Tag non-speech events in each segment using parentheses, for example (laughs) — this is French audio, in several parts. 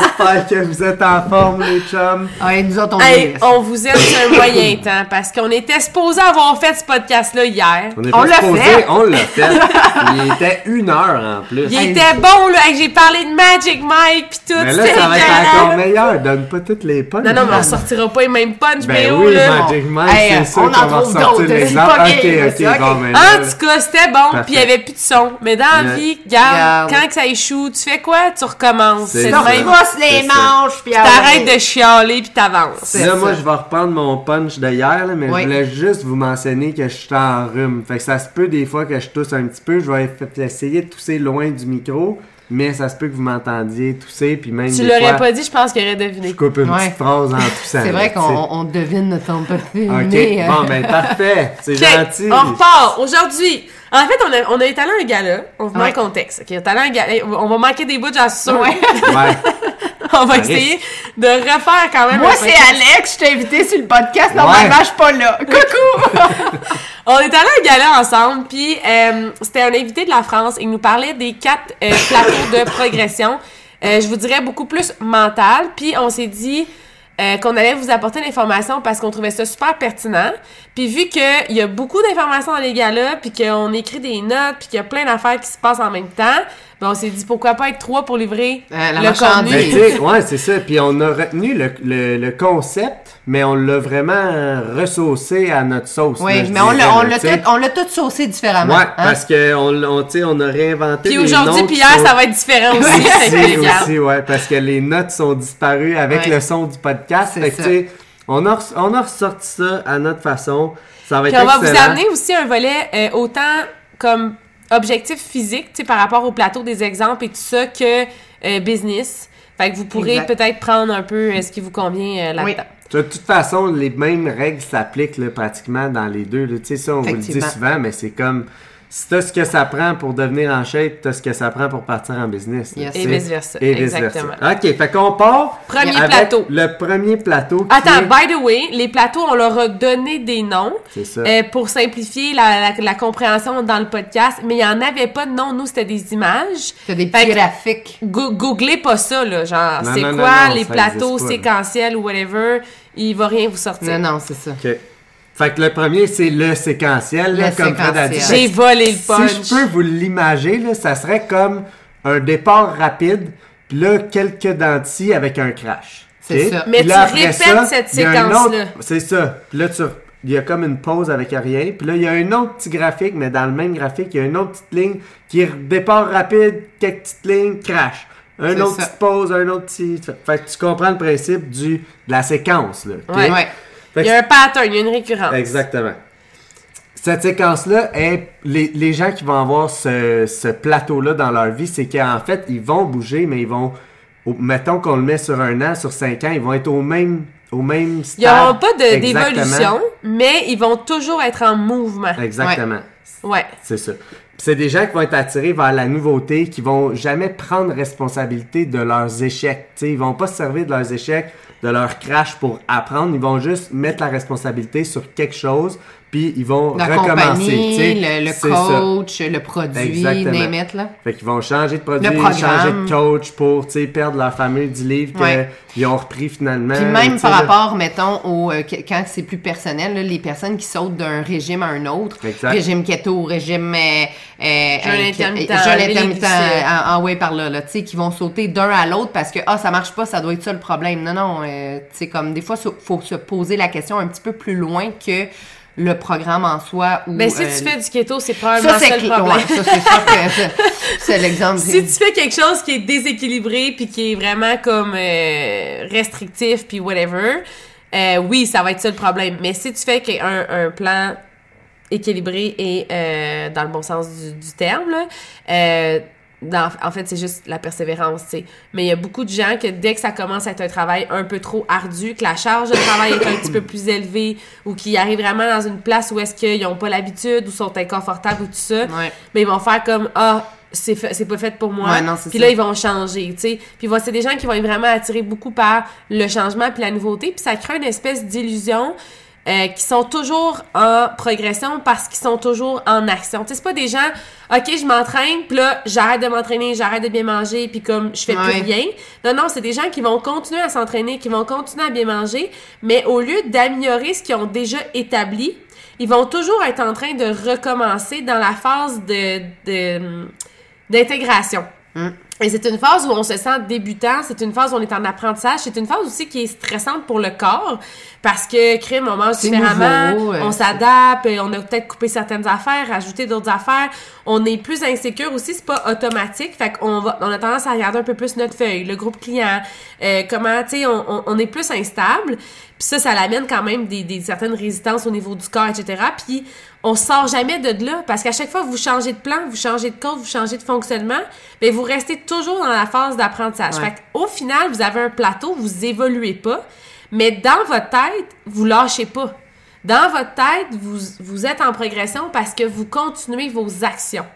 J'espère que vous êtes en forme les chums. Ah, et nous autres, on Hey, est- on vous aime sur un moyen (laughs) temps parce qu'on était supposé avoir fait ce podcast-là hier. On, l'a fait. On l'a fait. (laughs) Il était une heure en plus. Il était bon, là. Hey, J'ai parlé de Magic Mike pis tout. Mais là, c'était ça va être encore meilleur. Donne pas toutes les punches. Non, non, mais on sortira pas les mêmes punch, mais Ben oh, oui, là. Magic Mike, Hey, c'est sûr on qu'on en va l'exemple. Ok, ok, ok. bon, mais En tout cas, c'était bon, puis il y avait plus de son. Mais dans la vie, regarde, Regarde. quand que ça échoue, tu fais quoi? Tu recommences. C'est C'est On le même. brosse les manches, puis T'arrêtes de chialer puis t'avances. Là, ça. moi, je vais reprendre mon punch de hier, là, mais Oui. je voulais juste vous mentionner que je suis en rhume. Fait que ça se peut des fois que je tousse un petit peu. Je vais essayer de tousser loin du micro, mais ça se peut que vous m'entendiez tousser, puis même Tu l'aurais pas dit, je pense qu'il aurait je deviné. coupe une Ouais. petite phrase en toussant. C'est vrai qu'on on devine notre empathie. Ok, mais, euh, bon, ben parfait. C'est gentil. on repart. Aujourd'hui, en fait, on a, on a à un gala. On vous met Ouais. le contexte. ok? On un gala. On va manquer des bouts, sûre. Ouais. (laughs) Ouais. (laughs) on va essayer de refaire quand même. Moi, c'est. Alex, je t'ai invité sur le podcast. Normalement, je suis pas là. (laughs) Coucou! (laughs) On est allé à un gala ensemble, puis euh, c'était un invité de la France. Il nous parlait des quatre euh, plateaux de progression. Euh, je vous dirais beaucoup plus mental. Puis on s'est dit euh, qu'on allait vous apporter l'information parce qu'on trouvait ça super pertinent. Puis vu qu'il y a beaucoup d'informations dans les galas, puis qu'on écrit des notes, puis qu'il y a plein d'affaires qui se passent en même temps, ben on s'est dit pourquoi pas être trois pour livrer Euh, la le marchandise. Ben, contenu. sais, ouais, c'est ça. Puis on a retenu le, le, le concept, mais on l'a vraiment ressaucé à notre sauce. Oui, mais on dirais, l'a on tout, on l'a tout saucé différemment. Ouais, hein? parce que on, on, a réinventé Puis aujourd'hui, puis hier, sont- ça va être différent aussi. (laughs) Aussi, aussi, ouais, parce que les notes sont disparues avec Ouais. le son du podcast. Fait que, ça. tu sais, on a, on a ressorti ça à notre façon. Ça va être Puis on va vous amener aussi un volet euh, autant comme objectif physique, tu sais, par rapport au plateau des exemples et tout ça, que euh, business. Fait que vous pourrez peut-être prendre un peu euh, ce qui vous convient euh, là-dedans. Oui. De toute façon, les mêmes règles s'appliquent pratiquement dans les deux. Tu sais, ça, on vous le dit souvent, mais c'est comme si t'as ce que ça prend pour devenir en shape, t'as ce que ça prend pour partir en business. Yes. Et vice-versa, Et vice-versa. exactement. OK, fait qu'on part Premier avec plateau. le premier plateau Attends, est- by the way, les plateaux, on leur a donné des noms C'est ça. euh, pour simplifier la, la- la compréhension dans le podcast, mais il n'y en avait pas de nom. Nous, c'était des images. T'as des petits que- graphiques. Go- googlez pas ça, là. Genre, c'est non, non, quoi non, les plateaux séquentiels ou whatever. Il va rien vous sortir. Non, non, c'est ça. OK. Fait que le premier, c'est le séquentiel, là, comme Fred a dit. séquentiel. J'ai volé le punch. Si je peux vous l'imager, là, ça serait comme un départ rapide, puis là, quelques dents avec un crash. C'est ça. Mais là, tu répètes ça, cette il y a un séquence-là. autre- C'est ça. Puis là, tu... il y a comme une pause avec rien. Puis là, il y a un autre petit graphique, mais dans le même graphique, il y a une autre petite ligne qui est départ rapide, quelques petites lignes, crash. Un autre ça. petite pause, un autre petit... Fait que tu comprends le principe du, de la séquence, là. OK? Ouais. Ouais. Il y a un pattern, il y a une récurrence. Exactement. Cette séquence-là, les, les gens qui vont avoir ce, ce plateau-là dans leur vie, c'est qu'en fait, ils vont bouger, mais ils vont. mettons qu'on le met sur un an, sur cinq ans, ils vont être au même, au même stade. Ils n'auront pas d'évolution, mais ils vont toujours être en mouvement. Exactement. Ouais. C'est ça. C'est des gens qui vont être attirés vers la nouveauté, qui vont jamais prendre responsabilité de leurs échecs. Tu sais, ils vont pas se servir de leurs échecs, de leur crash pour apprendre. Ils vont juste mettre la responsabilité sur quelque chose, puis ils vont La recommencer. le, le C'est ça. coach, le produit, it, là. Fait qu'ils vont changer de produit, changer de coach pour, perdre leur fameux 10 livres qu'ils Ouais. ont repris finalement. Puis même par là. rapport, mettons, au, euh, quand c'est plus personnel, là, les personnes qui sautent d'un régime à un autre, Exact. régime keto, régime euh, euh, euh, intermittent, les intermittent, en, en way par là, là tu sais, qui vont sauter d'un à l'autre parce que ah ça marche pas, ça doit être ça le problème. Non non, euh, tu sais comme des fois so- faut se poser la question un petit peu plus loin que le programme en soi ou Mais si euh, tu fais du keto, c'est probablement ça ça, c'est le problème. ouais, ça c'est sûr que c'est- l'exemple. si tu fais quelque chose qui est déséquilibré puis qui est vraiment comme euh, restrictif puis whatever, euh, oui, ça va être ça le problème. Mais si tu fais un, un plan équilibré et euh, dans le bon sens du, du terme, là, euh, dans- en fait, c'est juste la persévérance, tu sais. Mais il y a beaucoup de gens que dès que ça commence à être un travail un peu trop ardu, que la charge de travail est un petit peu plus élevée, ou qu'ils arrivent vraiment dans une place où est-ce qu'ils n'ont pas l'habitude, ou sont inconfortables, ou tout ça, Ouais. mais ils vont faire comme ah c'est pas fait pour moi Ouais, non, puis ça. là ils vont changer tu sais puis voilà, c'est des gens qui vont être vraiment attirés beaucoup par le changement puis la nouveauté puis ça crée une espèce d'illusion euh, qui sont toujours en progression parce qu'ils sont toujours en action. Tu sais, c'est pas des gens, OK, je m'entraîne, puis là, j'arrête de m'entraîner, j'arrête de bien manger, puis comme je fais Ouais. plus rien. Non, non, c'est des gens qui vont continuer à s'entraîner, qui vont continuer à bien manger, mais au lieu d'améliorer ce qu'ils ont déjà établi, ils vont toujours être en train de recommencer dans la phase de, de- d'intégration. Et c'est une phase où on se sent débutant, c'est une phase où on est en apprentissage, c'est une phase aussi qui est stressante pour le corps parce que crime, on mange différemment, nouveau, on s'adapte, euh, on a peut-être coupé certaines affaires, rajouté d'autres affaires, on est plus insécure aussi, c'est pas automatique, fait qu'on va, on a tendance à regarder un peu plus notre feuille, le groupe client, euh, comment, tu sais, on, on, on est plus instable, puis ça, ça l'amène quand même des, des certaines résistances au niveau du corps, etc. Puis on sort jamais de là parce qu'à chaque fois que vous changez de plan, vous changez de code, vous changez de fonctionnement, mais vous restez toujours dans la phase d'apprentissage. Ouais. Fait qu'au final, vous avez un plateau, vous évoluez pas, mais dans votre tête, vous lâchez pas. Dans votre tête, vous, vous êtes en progression parce que vous continuez vos actions.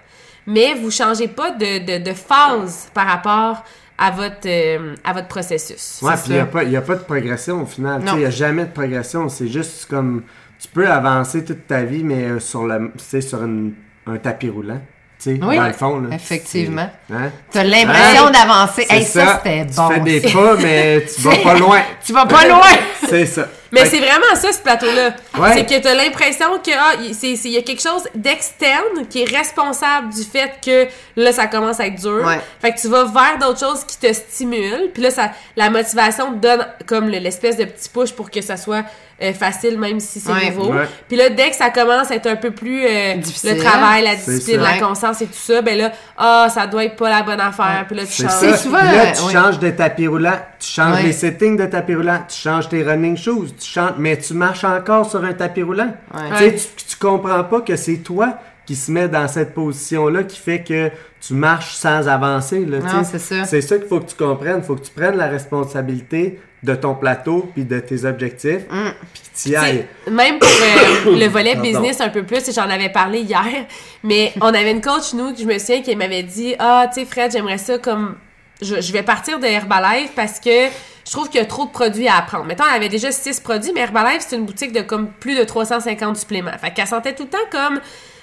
Mais vous changez pas de, de, de phase par rapport à votre, euh, à votre processus. Ouais, puis il n'y a, ça. a pas de progression au final. Il n'y a jamais de progression. C'est juste comme. Tu peux avancer toute ta vie, mais euh, sur, le, tu sais, sur une- un tapis roulant. Tu Oui, dans le fond. Là, effectivement. Hein? T'as l'impression Hein? d'avancer. C'est Hey, ça, c'était bon. Tu fais des ça. pas, mais tu vas pas (laughs) loin. Tu vas pas loin! C'est ça. Mais c'est vraiment ça, ce plateau-là. Ouais. C'est que t'as l'impression que ah, il c'est- c'est- il y a quelque chose d'externe qui est responsable du fait que là, ça commence à être dur. Ouais. Fait que tu vas vers d'autres choses qui te stimulent. Puis là, ça, la motivation te donne comme le- l'espèce de petit push pour que ça soit euh, facile, même si c'est Ouais. nouveau. Ouais. Puis là, dès que ça commence à être un peu plus euh, Difficile. le travail, la C'est discipline, la conscience et tout ça, ben là, ah, ça doit être pas la bonne affaire. Puis là, tu C'est changes. ça. souvent, Puis là, tu ouais. changes de tapis roulant, tu changes Ouais. les settings de tapis roulant, tu changes tes running shoes, tu changes, mais tu marches encore sur un tapis roulant. Ouais. Tu tu, tu comprends pas que c'est toi qui se met dans cette position-là qui fait que tu marches sans avancer. Là, Non, c'est ça. C'est ça qu'il faut que tu comprennes. Il faut que tu prennes la responsabilité de ton plateau puis de tes objectifs Mm. puis tu y ailles. Même pour euh, (coughs) le volet business un peu plus, et j'en avais parlé hier, mais on avait une coach, nous, que je me souviens, qui m'avait dit Ah, tu sais, Fred, j'aimerais ça comme. Je, je vais partir de Herbalife parce que je trouve qu'il y a trop de produits à apprendre. Mettons, elle avait déjà 6 produits, mais Herbalife, c'est une boutique de comme plus de 350 suppléments. Fait qu'elle sentait tout le temps comme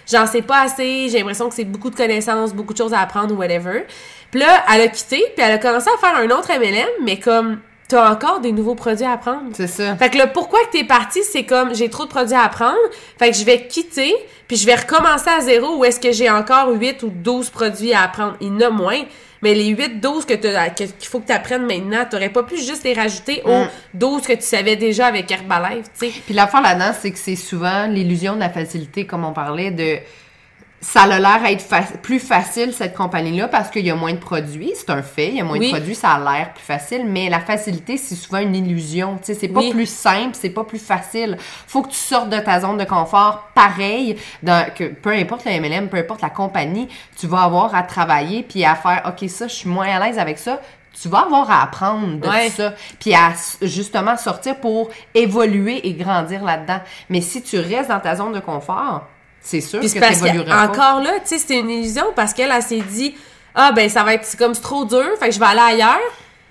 j'en sais pas assez, j'ai l'impression que c'est beaucoup de connaissances, beaucoup de choses à apprendre ou whatever. Puis là, elle a quitté, puis elle a commencé à faire un autre MLM, mais comme t'as encore des nouveaux produits à apprendre. C'est ça. Fait que le pourquoi que t'es parti, c'est comme j'ai trop de produits à apprendre. Fait que je vais quitter, puis je vais recommencer à zéro où est-ce que j'ai encore 8 ou 12 produits à apprendre. Il y en a moins. Mais les 8, 12 que qu'il faut que tu apprennes maintenant, t'aurais pas pu juste les rajouter aux 12 que tu savais déjà avec Herbalife, tu sais. Puis l'affaire là-dedans, c'est que c'est souvent l'illusion de la facilité, comme on parlait, de ça a l'air à être fa- plus facile, cette compagnie-là, parce qu'il y a moins de produits. C'est un fait. Il y a moins Oui. de produits, ça a l'air plus facile. Mais la facilité, c'est souvent une illusion. Tu sais, c'est pas Oui. plus simple, c'est pas plus facile. Faut que tu sortes de ta zone de confort pareil. Dans, que, peu importe le MLM, peu importe la compagnie, tu vas avoir à travailler puis à faire, OK, ça, je suis moins à l'aise avec ça. Tu vas avoir à apprendre de Ouais. ça, puis à justement sortir pour évoluer et grandir là-dedans. Mais si tu restes dans ta zone de confort, c'est sûr Puis que parce évolueras pas. qu'encore là, tu sais, c'était une illusion parce qu'elle, elle s'est dit, ah ben ça va être comme c'est trop dur, fait que je vais aller ailleurs.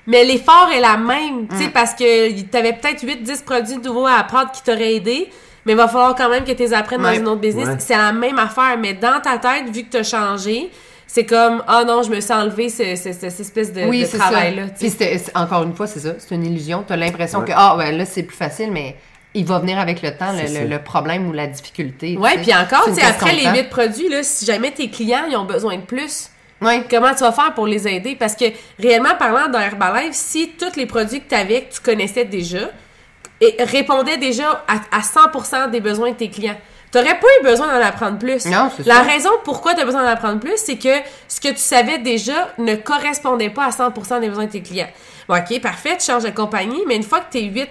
Mais l'effort est la même, tu sais, parce que t'avais peut-être 8-10 produits nouveaux à apprendre qui t'auraient aidé, mais il va falloir quand même que tu les apprennes Ouais. dans une autre business. Ouais. C'est la même affaire, mais dans ta tête, vu que t'as changé, c'est comme, ah non, je me suis enlevé ce, ce- ce- cette espèce de, oui, de c'est travail-là. ça. tu sais. Puis encore une fois, c'est ça. C'est une illusion. Tu as l'impression Ouais. que, ah, ouais, là, c'est plus facile, mais il va venir avec le temps, le, problème ou la difficulté. sais. puis encore, après les temps. 8 produits, là, si jamais tes clients, ils ont besoin de plus, Ouais. Comment tu vas faire pour les aider? Parce que, réellement parlant, dans Herbalife, si tous les produits que tu avais, que tu connaissais déjà, et répondaient déjà à, à 100% des besoins de tes clients, t'aurais pas eu besoin d'en apprendre plus. Non, c'est La ça. raison pourquoi tu as besoin d'en apprendre plus, c'est que ce que tu savais déjà ne correspondait pas à 100% des besoins de tes clients. Bon, ok, parfait, tu changes de compagnie, mais une fois que tes 8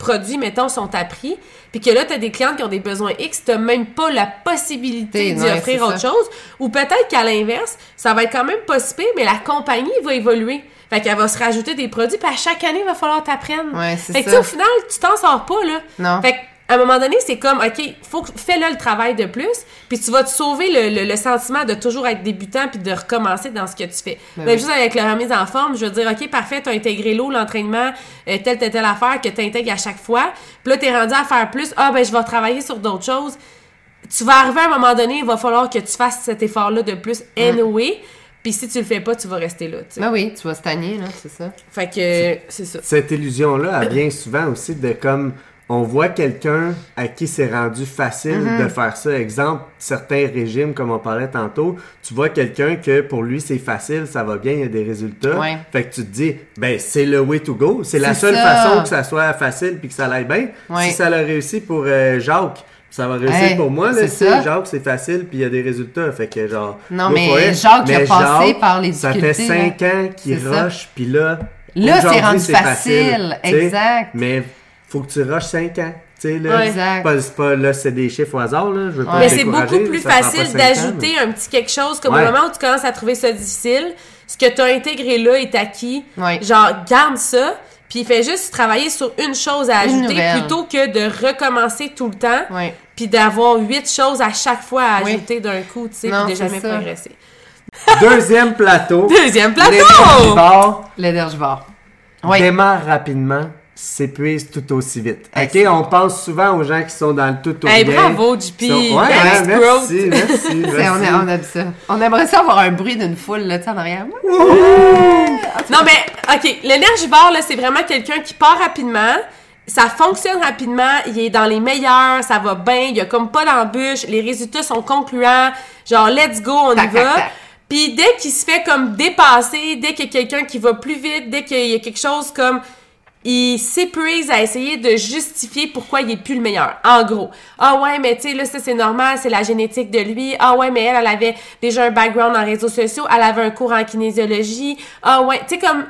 produits, mettons, sont à prix, puis que là, tu as des clientes qui ont des besoins X, tu même pas la possibilité d'y offrir autre ça. chose. Ou peut-être qu'à l'inverse, ça va être quand même pas si pire, mais la compagnie va évoluer. Fait qu'elle va se rajouter des produits, puis à chaque année, il va falloir t'apprendre. Ouais, c'est fait que ça. au final, tu t'en sors pas, là. Non. Fait à un moment donné, c'est comme, OK, faut que- fais-le le travail de plus, puis tu vas te sauver le, le- le sentiment de toujours être débutant puis de recommencer dans ce que tu fais. Ben Même oui. chose avec la remise en forme, je veux dire, OK, parfait, t'as intégré l'eau, l'entraînement, euh, telle, telle, telle affaire que t'intègres à chaque fois, puis là, t'es rendu à faire plus, ah, ben, je vais travailler sur d'autres choses. Tu vas arriver à un moment donné, il va falloir que tu fasses cet effort-là de plus anyway, puis si tu le fais pas, tu vas rester là, tu sais. Ben oui, tu vas stagner, là, c'est ça. Fait que, c'est ça. Cette illusion-là, elle vient souvent aussi de comme on voit quelqu'un à qui c'est rendu facile de faire ça. Exemple, certains régimes, comme on parlait tantôt, tu vois quelqu'un que pour lui c'est facile, ça va bien, il y a des résultats. Ouais. Fait que tu te dis, ben c'est le way to go. C'est la seule ça. façon que ça soit facile puis que ça aille bien. Ouais. Si ça l'a réussi pour euh, Jacques, ça va réussir Hey, pour moi. Là, c'est. Jacques, c'est facile puis il y a des résultats. Fait que genre. Non, mais. Jacques, a passé Jacques, par les Ça fait difficultés, cinq ans qu'il rush puis là. Là, c'est rendu facile, sais. exact. Mais faut que tu rushes 5 ans. Tu sais, là, Ouais. C'est pas, c'est pas- là, c'est des chiffres au hasard, là. Je veux pas Ouais. Mais c'est beaucoup plus facile ans, d'ajouter un petit quelque chose comme Ouais. au moment où tu commences à trouver ça difficile, ce que tu as intégré là est acquis. Ouais. Genre, garde ça, puis fais juste travailler sur une chose à Une ajouter nouvelle. plutôt que de recommencer tout le temps, Ouais. puis d'avoir huit choses à chaque fois à ajouter d'un coup, tu sais, de jamais ça. progresser. Deuxième plateau. (laughs) Deuxième plateau! L'énergivore L'énergivore. Oui. démarre rapidement, s'épuise tout aussi vite. Hey, ok, on pense souvent aux gens qui sont dans le tout au Hey, bien. bravo, JP! Sont- Ouais, merci, merci, (laughs) merci. on, a, on aime ça. On aimerait ça avoir un bruit d'une foule, là, tu sais, en arrière. Non, mais, OK, l'énergivore, là, c'est vraiment quelqu'un qui part rapidement. Ça fonctionne rapidement, il est dans les meilleurs, ça va bien, il y a comme pas d'embûche, les résultats sont concluants, genre let's go, on y tac, va. tac. Puis dès qu'il se fait comme dépasser, dès qu'il y a quelqu'un qui va plus vite, dès qu'il y a quelque chose comme il s'épuise à essayer de justifier pourquoi il est plus le meilleur. En gros. Ah ouais, mais tu sais, là, ça c'est normal, c'est la génétique de lui. Ah ouais, mais elle, elle avait déjà un background en réseaux sociaux, elle avait un cours en kinésiologie. Ah ouais, tu sais, comme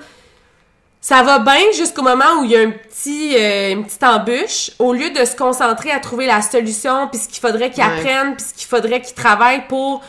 ça va bien jusqu'au moment où il y a un petit, euh, une petite embûche. Au lieu de se concentrer à trouver la solution, puis ce qu'il faudrait qu'il Ouais. apprenne, puis ce qu'il faudrait qu'il travaille pour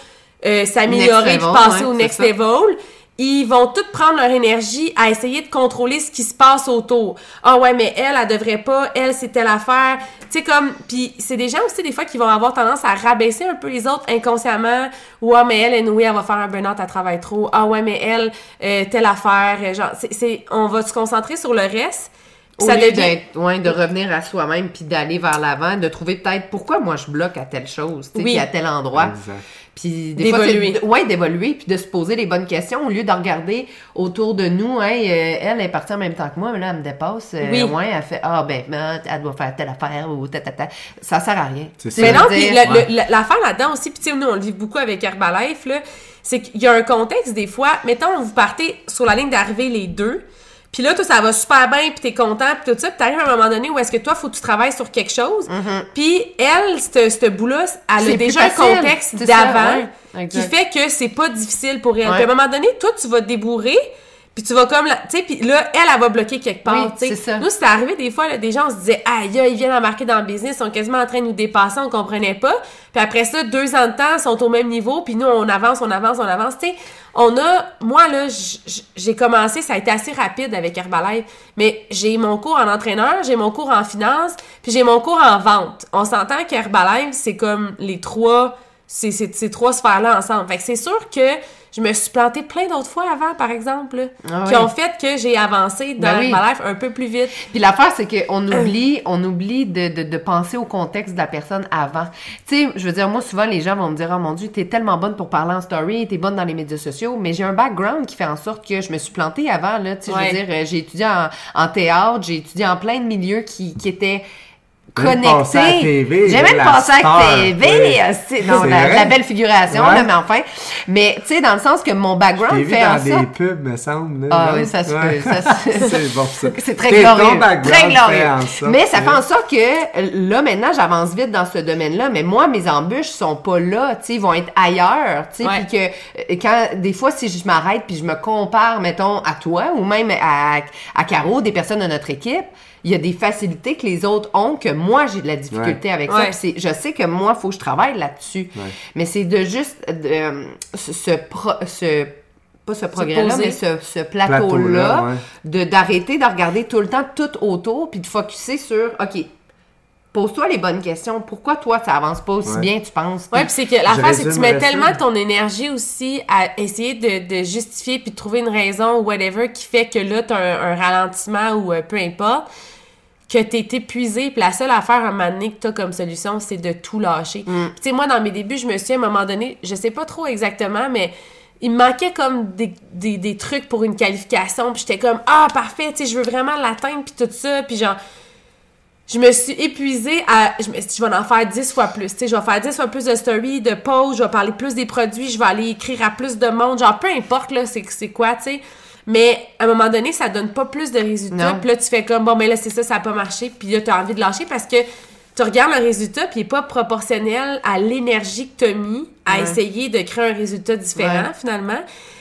euh, s'améliorer, puis passer ouais, au next ça. level, ils vont toutes prendre leur énergie à essayer de contrôler ce qui se passe autour. Ah ouais, mais elle, elle devrait pas, elle, c'est telle affaire. Tu sais, comme, puis c'est des gens aussi, des fois, qui vont avoir tendance à rabaisser un peu les autres inconsciemment. Ou, ah, mais elle, anyway, elle va faire un burn-out, elle travaille trop. Ah ouais, mais elle, euh, telle affaire. euh, Genre, c'est, c'est- on va se concentrer sur le reste. Au ça lieu devient... d'être- ouais, de revenir à soi-même puis d'aller vers l'avant, de trouver peut-être pourquoi moi je bloque à telle chose, tu sais, Oui. à tel endroit. Exact. Puis des D'évoluer. ouais, d'évoluer puis de se poser les bonnes questions au lieu de regarder autour de nous, hey, euh, elle est partie en même temps que moi, mais là elle me dépasse. euh, Oui. Ouais, elle fait ah ben ben, elle doit faire telle affaire ou ta ta ta. Ça sert à rien. C'est ça. Mais non, puis l'affaire là-dedans aussi, puis tu sais, nous, on le vit beaucoup avec Herbalife, là, c'est qu'il y a un contexte des fois, mettons, vous partez sur la ligne d'arrivée les deux, puis là, toi, ça va super bien, puis t'es content, puis tout ça, puis t'arrives à un moment donné où est-ce que toi, faut que tu travailles sur quelque chose, puis elle, ce bout-là, elle a déjà un contexte d'avant ouais. qui fait que c'est pas difficile pour elle. Ouais. Puis à un moment donné, toi, tu vas te débourrer, puis tu vas comme, tu sais, puis là, elle, elle va bloquer quelque part, Oui, tu sais. Nous, c'était arrivé des fois, là, des gens, on se disait, aïe, ils viennent embarquer dans le business, ils sont quasiment en train de nous dépasser, on comprenait pas. Puis après ça, deux ans de temps, ils sont au même niveau, puis nous, on avance, on avance, on avance, tu sais. On a, moi, là, j'ai commencé, ça a été assez rapide avec Herbalife, mais j'ai mon cours en entraîneur, j'ai mon cours en finance, puis j'ai mon cours en vente. On s'entend qu'Herbalife, c'est comme les trois, c'est c'est- ces trois sphères-là ensemble. Fait que c'est sûr que je me suis plantée plein d'autres fois avant, par exemple, là, Ah qui ont fait que j'ai avancé dans Ben oui. Herbalife un peu plus vite. Puis l'affaire, c'est qu'on oublie, on oublie de, de, de penser au contexte de la personne avant. Tu sais, je veux dire, moi, souvent, les gens vont me dire, oh mon Dieu, t'es tellement bonne pour parler en story, t'es bonne dans les médias sociaux, mais j'ai un background qui fait en sorte que je me suis plantée avant, là. Tu sais, je veux dire, euh, j'ai étudié en, en théâtre, j'ai étudié en plein de milieux qui, qui étaient connecté. J'ai même la passé à star, TV. oui. c'est- non, la, la belle figuration, Ouais. là, mais enfin. Mais, tu sais, dans le sens que mon background fait en dans des sorte... pubs, me semble. là, Ah oui, ça se Ouais. peut. ça se- (laughs) c'est bon, ça. C'est très glorieux. Très glorieux. fait en sorte mais ça fait en sorte que là, maintenant, j'avance vite dans ce domaine-là. Mais moi, mes embûches sont pas là. Tu sais, ils vont être ailleurs. Tu sais, puis que quand, des fois, si je m'arrête puis je me compare, mettons, à toi ou même à, à Caro, des personnes de notre équipe, il y a des facilités que les autres ont que moi, j'ai de la difficulté avec ça. Puis je sais que moi, il faut que je travaille là-dessus. Ouais. Mais c'est de juste de, euh, ce, ce, pro- ce- pas ce progrès-là, poser. mais ce, ce Plateau-là, plateau-là, ouais. de d'arrêter de regarder tout le temps tout autour, puis de focuser sur, OK, pose-toi les bonnes questions. Pourquoi toi, ça avance pas aussi Ouais. bien, tu penses? Ouais, Puis- puis c'est que l'affaire, c'est que tu mets tellement ton énergie aussi à essayer de, de justifier puis de trouver une raison ou whatever qui fait que là, t'as un, un ralentissement ou euh, peu importe, que t'es épuisé. Puis la seule affaire à un moment donné que t'as comme solution, c'est de tout lâcher. Mm. Puis tu sais, moi, dans mes débuts, je me suis à un moment donné, je sais pas trop exactement, mais il me manquait comme des, des, des trucs pour une qualification. Puis j'étais comme, ah, parfait, tu sais, je veux vraiment l'atteindre, puis tout ça. Puis genre, je me suis épuisée à. Je me je vais en faire 10 fois plus. Tu sais, je vais faire 10 fois plus de stories, de posts, je vais parler plus des produits, je vais aller écrire à plus de monde. Genre, peu importe, là, c'est c'est quoi, tu sais. Mais à un moment donné, ça donne pas plus de résultats. Puis là, tu fais comme, bon, mais là, c'est ça, ça a pas marché. Puis là, tu as envie de lâcher parce que tu regardes le résultat, puis il est pas proportionnel à l'énergie que tu as mis à Ouais. essayer de créer un résultat différent, Ouais. finalement.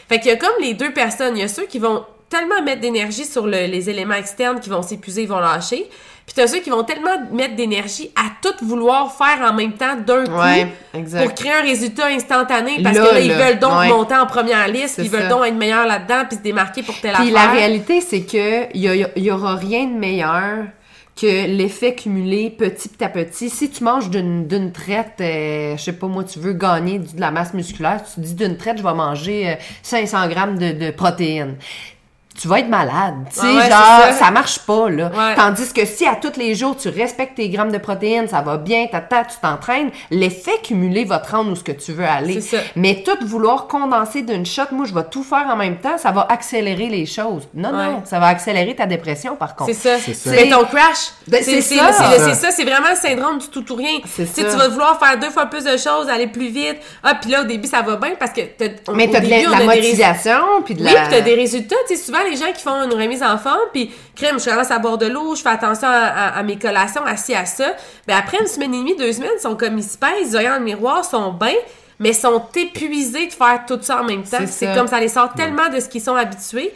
Fait qu'il y a comme les deux personnes. Il y a ceux qui vont tellement mettre d'énergie sur le- les éléments externes qui vont s'épuiser, ils vont lâcher. Puis t'as ceux qui vont tellement mettre d'énergie à tout vouloir faire en même temps d'un coup Ouais, pour créer un résultat instantané parce Là, que là, ils là, veulent donc ouais. monter en première liste, ils veulent ça. donc être meilleurs là-dedans puis se démarquer pour telle Puis affaire. la réalité, c'est que il y, a- y aura rien de meilleur que l'effet cumulé petit à petit. Si tu manges d'une traite, euh, je sais pas moi, tu veux gagner de la masse musculaire, tu te dis d'une traite, je vais manger euh, 500 grammes de, de protéines. Tu vas être malade, tu sais, ouais, genre, c'est ça. ça. marche pas, là. Ouais. Tandis que si à tous les jours, tu respectes tes grammes de protéines, ça va bien, tata, tu t'entraînes, l'effet cumulé va te rendre où ce que tu veux aller. C'est ça. Mais tout vouloir condenser d'une shot, moi, je vais tout faire en même temps, ça va accélérer les choses. Non, Ouais. non, ça va accélérer ta dépression, par contre. C'est ça. C'est ça. Mais ton crash. Ben, c'est ça. c'est Ça. c'est vraiment le syndrome du tout ou rien. C'est Tu sais, tu vas vouloir faire deux fois plus de choses, aller plus vite. Ah, puis là, au début, ça va bien parce que t'as, on- Mais au t'as de la, la motivation, puis de Oui, la... puis t'as des résultats. Tu sais, souvent, les gens qui font une remise en forme, puis crème, je commence à boire de l'eau, je fais attention à, à- à mes collations, assis à ça. Ben après une semaine et demie, deux semaines, ils sont comme ils se pèsent, ils regardent le miroir, sont bien, mais sont épuisés de faire tout ça en même temps. C'est comme ça les sort tellement de ce qu'ils sont habitués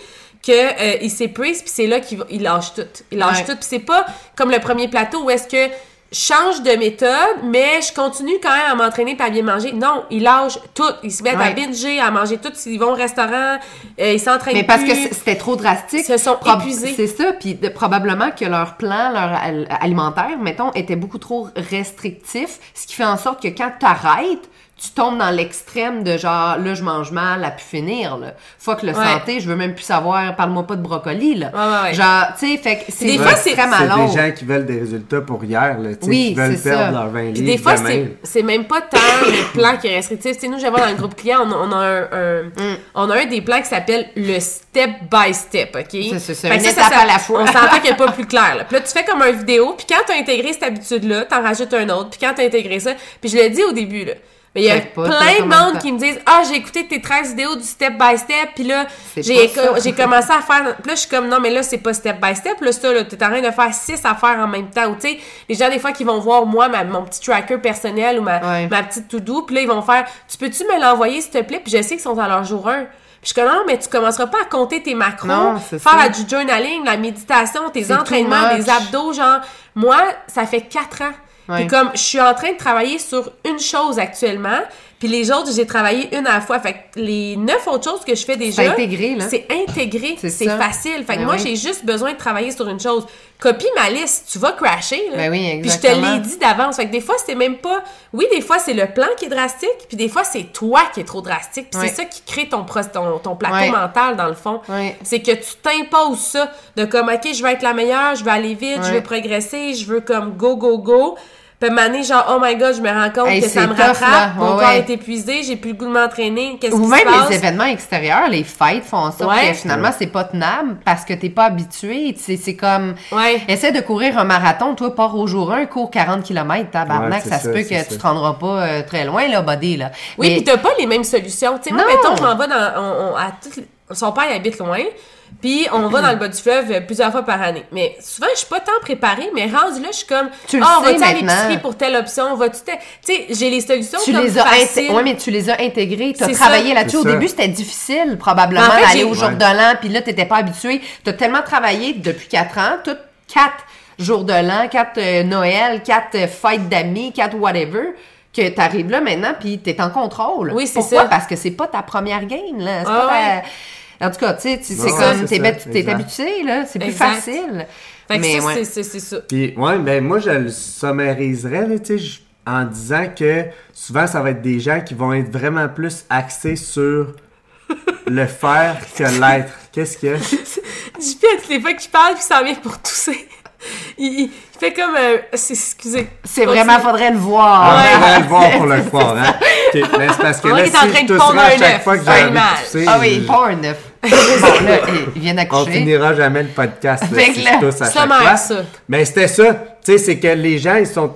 que euh, ils s'épuisent, puis c'est là qu'ils ils lâchent tout. Ils lâchent Ouais. tout. Puis c'est pas comme le premier plateau où est-ce que change de méthode, mais je continue quand même à m'entraîner à bien manger. Non, ils lâchent tout. Ils se mettent à binger, à manger tout. Ils vont au restaurant, euh, ils s'entraînent Mais parce que plus. c'était trop drastique. Ils se sont Prob- épuisés. C'est ça, puis de- probablement que leur plan, leur al- alimentaire, mettons, était beaucoup trop restrictif, ce qui fait en sorte que quand tu arrêtes, tu tombes dans l'extrême de genre, là, je mange mal, à pu finir, là. Fuck le Ouais. santé, je veux même plus savoir, parle-moi pas de brocoli, là. Ouais, ouais, ouais. Genre, tu sais, fait que c'est Des de fois, c'est- des gens qui veulent des résultats pour hier, là, tu Oui, qui veulent perdre ça. leurs 20 Puis livres des fois, c'est, c'est même pas tant le plan qui est restrictif. Tu sais, nous, je vais voir dans le groupe client, on a, on a un, un- Mm. on a un des plans qui s'appelle le step by step, OK? C'est- une que étape à la fois. On s'entend qu'il n'est pas plus clair, là. Puis là, tu fais comme un vidéo, puis quand t'as intégré cette habitude-là, t'en rajoutes un autre, puis quand t'as intégré ça, puis je l'ai dit au début, là. Mais il y a pas plein de monde qui me disent Ah, j'ai écouté tes 13 vidéos du step by step, puis là, j'ai, commencé à faire. Puis là, je suis comme Non, mais là, c'est pas step by step, là, ça, là, t'es en train de faire six affaires en même temps. Ou, tu sais, les gens, des fois, qui vont voir, moi, ma- mon petit tracker personnel ou ma, Ouais. ma petite to-do, puis là, ils vont faire Tu peux-tu me l'envoyer, s'il te plaît Puis je sais qu'ils sont à leur jour 1. Puis je suis comme non, mais tu commenceras pas à compter tes macros, Non, faire ça. du journaling, la méditation, tes entraînements, des abdos, genre. Moi, ça fait quatre ans. Puis comme je suis en train de travailler sur une chose actuellement, puis les autres, j'ai travaillé une à la fois. Fait que les neuf autres choses que je fais déjà, intégré, là. c'est intégré, C'est c'est facile. Fait que Ben moi, oui. j'ai juste besoin de travailler sur une chose. Copie ma liste, tu vas crasher. Là. Ben oui, Puis je te exactement. l'ai dit d'avance. Fait que des fois, c'est même pas... Oui, des fois, c'est le plan qui est drastique, puis des fois, c'est toi qui est trop drastique. Puis c'est ça qui crée ton, pro- ton, ton plateau mental, dans le fond. C'est que tu t'imposes ça, de comme, OK, je veux être la meilleure, je veux aller vite, je veux progresser, je veux comme go, go, go. Puis mané, genre, oh my god, je me rends compte Hey, que ça me tough, rattrape, là. mon Ouais, corps ouais. est épuisé, j'ai plus le goût de m'entraîner, qu'est-ce Ou qui se même passe? les événements extérieurs, les fêtes font en sorte Ouais. que finalement c'est pas tenable parce que t'es pas habitué. C'est c'est comme Ouais. essaie de courir un marathon, toi pars au jour 1, cours 40 km, tabarnak, Ouais, c'est ça se ça, peut que ça. tu te rendras pas euh, très loin là, buddy là. Oui, Mais- puis t'as pas les mêmes solutions. Tu sais, moi, Non. mettons, je m'en vais dans. On, on- à toutes son père, il habite loin. Puis on va dans le bas du fleuve euh, plusieurs fois par année. Mais souvent, je suis pas tant préparée, mais rendu là, je suis comme. Tu le sais va-tu à maintenant. l'épicerie pour telle option? Te- Tu sais, j'ai les solutions tu comme les as ouais, mais tu les as intégrés, tu as travaillé là-dessus. Au début, c'était difficile probablement En fait, d'aller au jour Ouais. de l'an, puis là t'étais pas habitué. Tu as tellement travaillé depuis quatre ans, toutes quatre jours de l'an, quatre euh, Noël, quatre euh, fêtes d'amis, quatre whatever. Que t'arrives là maintenant, puis t'es en contrôle. Oui, c'est Pourquoi? ça. Parce que c'est pas ta première game, là. C'est Ah pas ta- ouais. En tout cas, tu sais, tu- c'est comme, t'es ça, habitué, là. C'est plus Exact. facile. Fait que Mais ça, ouais. c'est- c'est c'est ça. Puis, ouais, ben moi, je le summariserais, là, tu sais, je- en disant que souvent, ça va être des gens qui vont être vraiment plus axés sur le faire que l'être. Qu'est-ce que... JP, à toutes les fois qu'il parle, puis il s'en vient pour tousser. Il, il fait comme. euh, c'est- excusez. C'est vraiment, faudrait le voir. Ah, Ouais. on va le voir pour le croire, hein? (laughs) Ok, mais c'est parce que là, est si en train je de tousserais pondre à un chaque œuf, fois que j'ai envie de tousser, Ah oui, je- pas un neuf. Bon, là, (laughs) on finira jamais le podcast là, si tousse à chaque sommaire, fois. ça. Mais c'était ça. Tu sais, c'est que les gens, ils sont...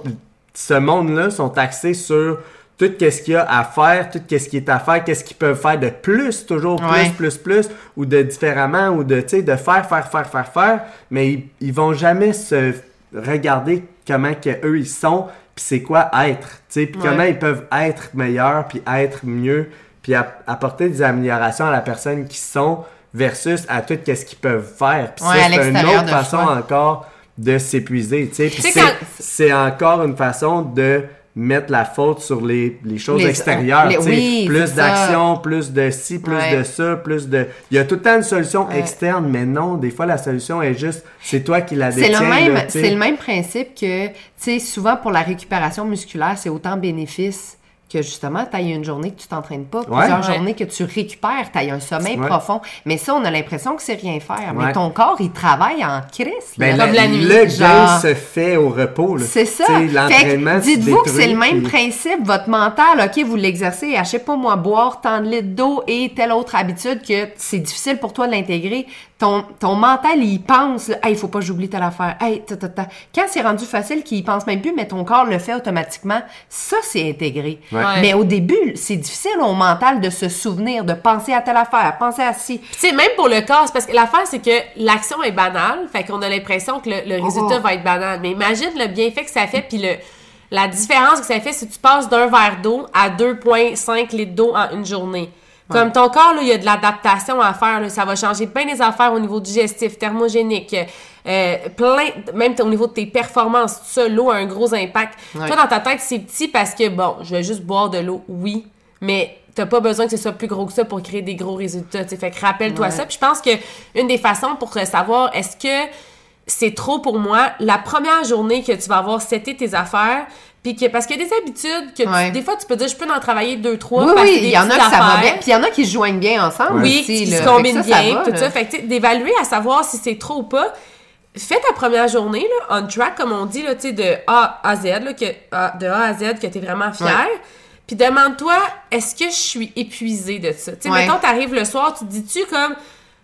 Ce monde-là sont axés sur tout ce qu'il y a à faire, tout ce qui est à faire, qu'est-ce qu'ils peuvent faire de plus, toujours plus, Ouais. plus, plus, ou de différemment, ou de, tu sais, de faire, faire, faire, faire, faire. Mais ils, ils vont jamais se regarder comment que eux ils sont, puis c'est quoi être, tu sais, puis Ouais. comment ils peuvent être meilleurs, puis être mieux, puis app- apporter des améliorations à la personne qui sont versus à tout ce qu'ils peuvent faire. Puis Ouais, c'est une autre façon encore de s'épuiser, tu sais. C'est, quand- encore une façon de mettre la faute sur les, les choses Les- extérieures, les- oui, plus d'action, plus de ci, plus Ouais. de ça, plus de... Il y a tout le temps une solution Ouais. externe, mais non, des fois, la solution est juste, c'est toi qui la C'est détiens. le c'est le même principe que, tu sais, souvent pour la récupération musculaire, c'est autant bénéfice que justement, tu une journée que tu t'entraînes pas, plusieurs Ouais. journées que tu récupères, tu un sommeil Ouais. profond. Mais ça, on a l'impression que c'est rien faire. Ouais. Mais ton corps, il travaille en crise. Ben. Comme la- la nuit, Le genre. gain se fait au repos. là. C'est ça. L'entraînement, dites-vous que c'est le même puis- principe. Votre mental, OK, vous l'exercez à, je sais pas moi, boire tant de litres d'eau et telle autre habitude que c'est difficile pour toi de l'intégrer. Ton, ton mental, il pense, là, hey, il faut pas que j'oublie telle affaire. Hey, ta, ta, ta. Quand c'est rendu facile qu'il y pense même plus, mais ton corps le fait automatiquement, ça, c'est intégré. Ouais. Ouais. Mais au début, c'est difficile au mental de se souvenir, de penser à telle affaire, penser à ci. Tu sais, même pour le corps, c'est parce que l'affaire, c'est que l'action est banale, fait qu'on a l'impression que le, le résultat Oh. va être banal. Mais imagine le bienfait que ça fait, puis le, la différence que ça fait si tu passes d'un verre d'eau à 2,5 litres d'eau en une journée. Comme ton corps, là, il y a de l'adaptation à faire. là. Ça va changer plein des affaires au niveau digestif, thermogénique, euh, plein, même au niveau de tes performances. Tout ça, l'eau a un gros impact. Ouais. Toi, dans ta tête, c'est petit parce que, bon, je vais juste boire de l'eau, oui, mais t'as pas besoin que ce soit plus gros que ça pour créer des gros résultats. tu sais. Fait que rappelle-toi Ouais. ça. Puis je pense que une des façons pour savoir est-ce que c'est trop pour moi, la première journée que tu vas avoir seté tes affaires, puis que parce qu'il y a des habitudes que tu- Ouais. des fois tu peux dire je peux en travailler deux trois. Oui, parce oui, il y en a que petites ça va bien. Puis il y en a qui se joignent bien ensemble Oui, aussi. qui là. se combinent que ça, ça bien, va, tout là. ça. Fait que, tu sais, d'évaluer à savoir si c'est trop ou pas. Fais ta première journée, là, on track, comme on dit, là, tu sais, de A à Z, là, que, de A à Z, que t'es vraiment fier. Ouais. Puis demande-toi, est-ce que je suis épuisée de ça? Tu sais, Ouais. mettons, t'arrives le soir, tu te dis-tu comme,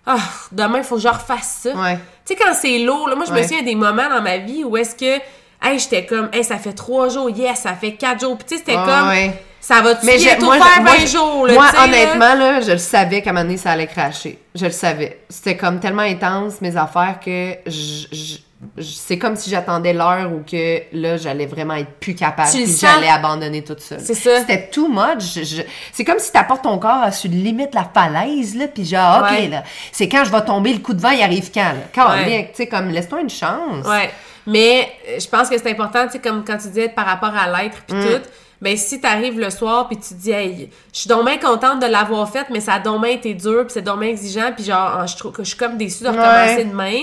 ah, demain, il faut que je refasse ça. Ouais. Tu sais, quand c'est lourd, là, moi, je me souviens des moments dans ma vie où est-ce que, hey, j'étais comme, hey, ça fait trois jours, yes, ça fait quatre jours. Puis tu sais, c'était comme, ouais. ça bientôt moi, faire moi, 20 je- jours, là, moi, tu honnêtement, là, je le savais qu'à un moment donné, ça allait cracher. Je le savais. C'était comme tellement intense, mes affaires, que je- c'est comme si j'attendais l'heure où que là, j'allais vraiment être plus capable, Tu le puis j'allais abandonner tout ça. C'est ça. C'était too much. Je- c'est comme si t'apportes ton corps à sur limite la falaise, là, puis genre, OK, Ouais. là, c'est quand je vais tomber, le coup de vent, il arrive quand, là? Quand, Ouais. tu sais, comme, laisse-toi une chance. Ouais. Mais euh, je pense que c'est important, tu sais, comme quand tu disais par rapport à l'être puis Mm. tout. Ben, si t'arrives le soir puis tu dis, hey, je suis donc bien contente de l'avoir faite, mais ça a donc bien été dur puis c'est donc bien exigeant puis genre, je trouve que je suis comme déçue de recommencer Ouais. demain.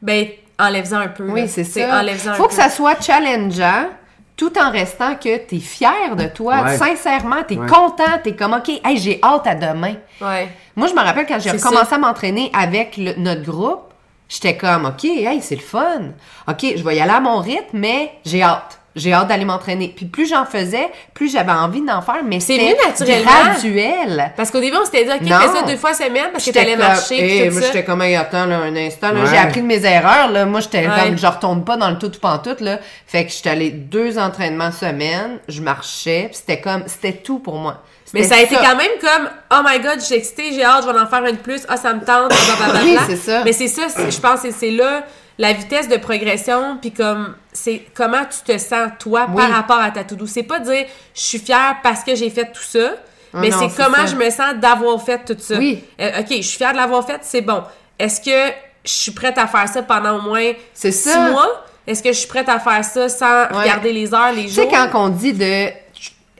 Ben, enlève-en un peu. Oui, c'est Tu ça. Enlève-en un Faut que peu. ça soit challengeant tout en restant que t'es fier de toi. Ouais. Sincèrement, t'es Ouais. content, t'es comme, OK, hey, j'ai hâte à demain. Ouais. Moi, je me rappelle quand j'ai recommencé ça. à m'entraîner avec le- notre groupe, j'étais comme, OK, hey, c'est le fun. OK, je vais y aller à mon rythme, mais j'ai hâte. j'ai hâte d'aller m'entraîner. Puis plus j'en faisais, plus j'avais envie d'en faire, mais C'est c'était graduel. Parce qu'au début, on s'était dit, OK, Non. fais ça deux fois semaine parce que t'allais marcher. hey, tout moi, j'étais comme, hey, attends, là, un instant, Ouais. j'ai appris de mes erreurs, là. Moi, j'étais Ouais. comme, je retourne pas dans le tout ou pantoute, là. Fait que j'étais allée deux entraînements semaine, je marchais, puis c'était comme, c'était tout pour moi. Mais ça a été quand même comme, oh my god, je suis excitée, j'ai hâte, je vais en faire une de plus, ah, ça me tente, blablabla. Oui, c'est ça. Mais c'est ça, je pense que c'est là la vitesse de progression, puis comme, c'est comment tu te sens, toi, Oui. par rapport à ta to-do. C'est pas dire, je suis fière parce que j'ai fait tout ça, mais non, c'est comment ça. je me sens d'avoir fait tout ça. Oui. Euh, OK, je suis fière de l'avoir fait, c'est bon. Est-ce que je suis prête à faire ça pendant au moins six ça. mois? Est-ce que je suis prête à faire ça sans regarder les heures, les Tu sais, jours? quand on dit de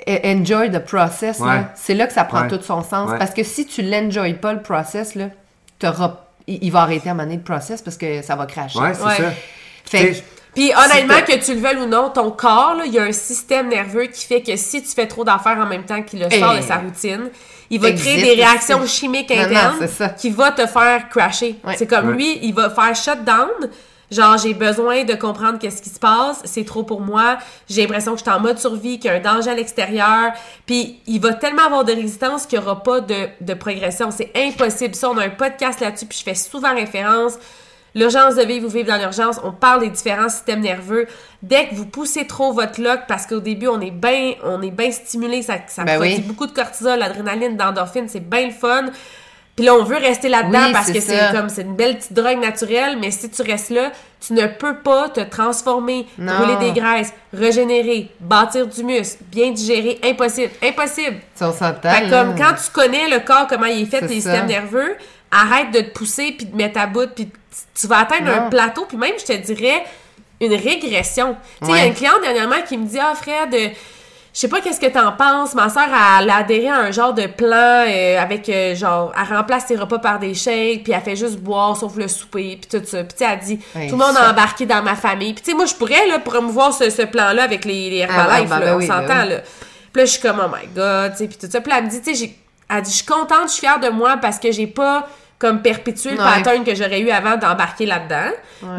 enjoy the process, Ouais. c'est là que ça prend Ouais. tout son sens. Ouais. Parce que si tu l'enjoy pas, le process, là, il, il va arrêter à un moment donné le process parce que ça va cracher. Ouais, c'est Ouais. ça. Fait Puis honnêtement, que tu le veuilles ou non, ton corps, il y a un système nerveux qui fait que si tu fais trop d'affaires en même temps qu'il le sort de sa routine, il va existe créer des réactions chimiques Non, non, internes qui va te faire crasher. Ouais. C'est comme Ouais. lui, il va faire shutdown. Genre, j'ai besoin de comprendre qu'est-ce qui se passe, c'est trop pour moi, j'ai l'impression que je suis en mode survie, qu'il y a un danger à l'extérieur, puis il va tellement avoir de résistance qu'il n'y aura pas de, de progression. C'est impossible. Ça, on a un podcast là-dessus, puis je fais souvent référence. L'urgence de vivre ou vivre dans l'urgence, on parle des différents systèmes nerveux. Dès que vous poussez trop votre lock, parce qu'au début, on est bien on est bien stimulé, ça, ça Ben produit oui. beaucoup de cortisol, l'adrénaline, d'endorphine, c'est bien le fun. Puis là, on veut rester là-dedans Oui, parce que c'est comme c'est une belle petite drogue naturelle, mais si tu restes là, tu ne peux pas te transformer, Non. brûler des graisses, régénérer, bâtir du muscle, bien digérer, impossible, impossible. On s'entend. Fait comme quand tu connais le corps, comment il est fait, ça. systèmes nerveux, arrête de te pousser puis de mettre à bout, puis tu vas atteindre un plateau, puis même, je te dirais, une régression. Tu sais, il y a une cliente dernièrement qui me dit, ah Fred, euh, je sais pas qu'est-ce que t'en penses, ma soeur, elle a adhéré à un genre de plan euh, avec, euh, genre, elle remplace ses repas par des shakes, puis elle fait juste boire sauf le souper, puis tout ça. Puis tu sais, elle dit, tout le monde a embarqué dans ma famille. Puis tu sais, moi, je pourrais, là, promouvoir ce, ce plan-là avec les, les Ah ouais, Herbalife, ben là, ben on oui, s'entend, ben oui. là. Puis là, je suis comme, oh my god, tu sais, puis tout ça. Puis elle me dit, tu sais, j'ai- elle dit, je suis contente, je suis fière de moi parce que j'ai pas comme perpétué le Ouais. pattern que j'aurais eu avant d'embarquer là-dedans.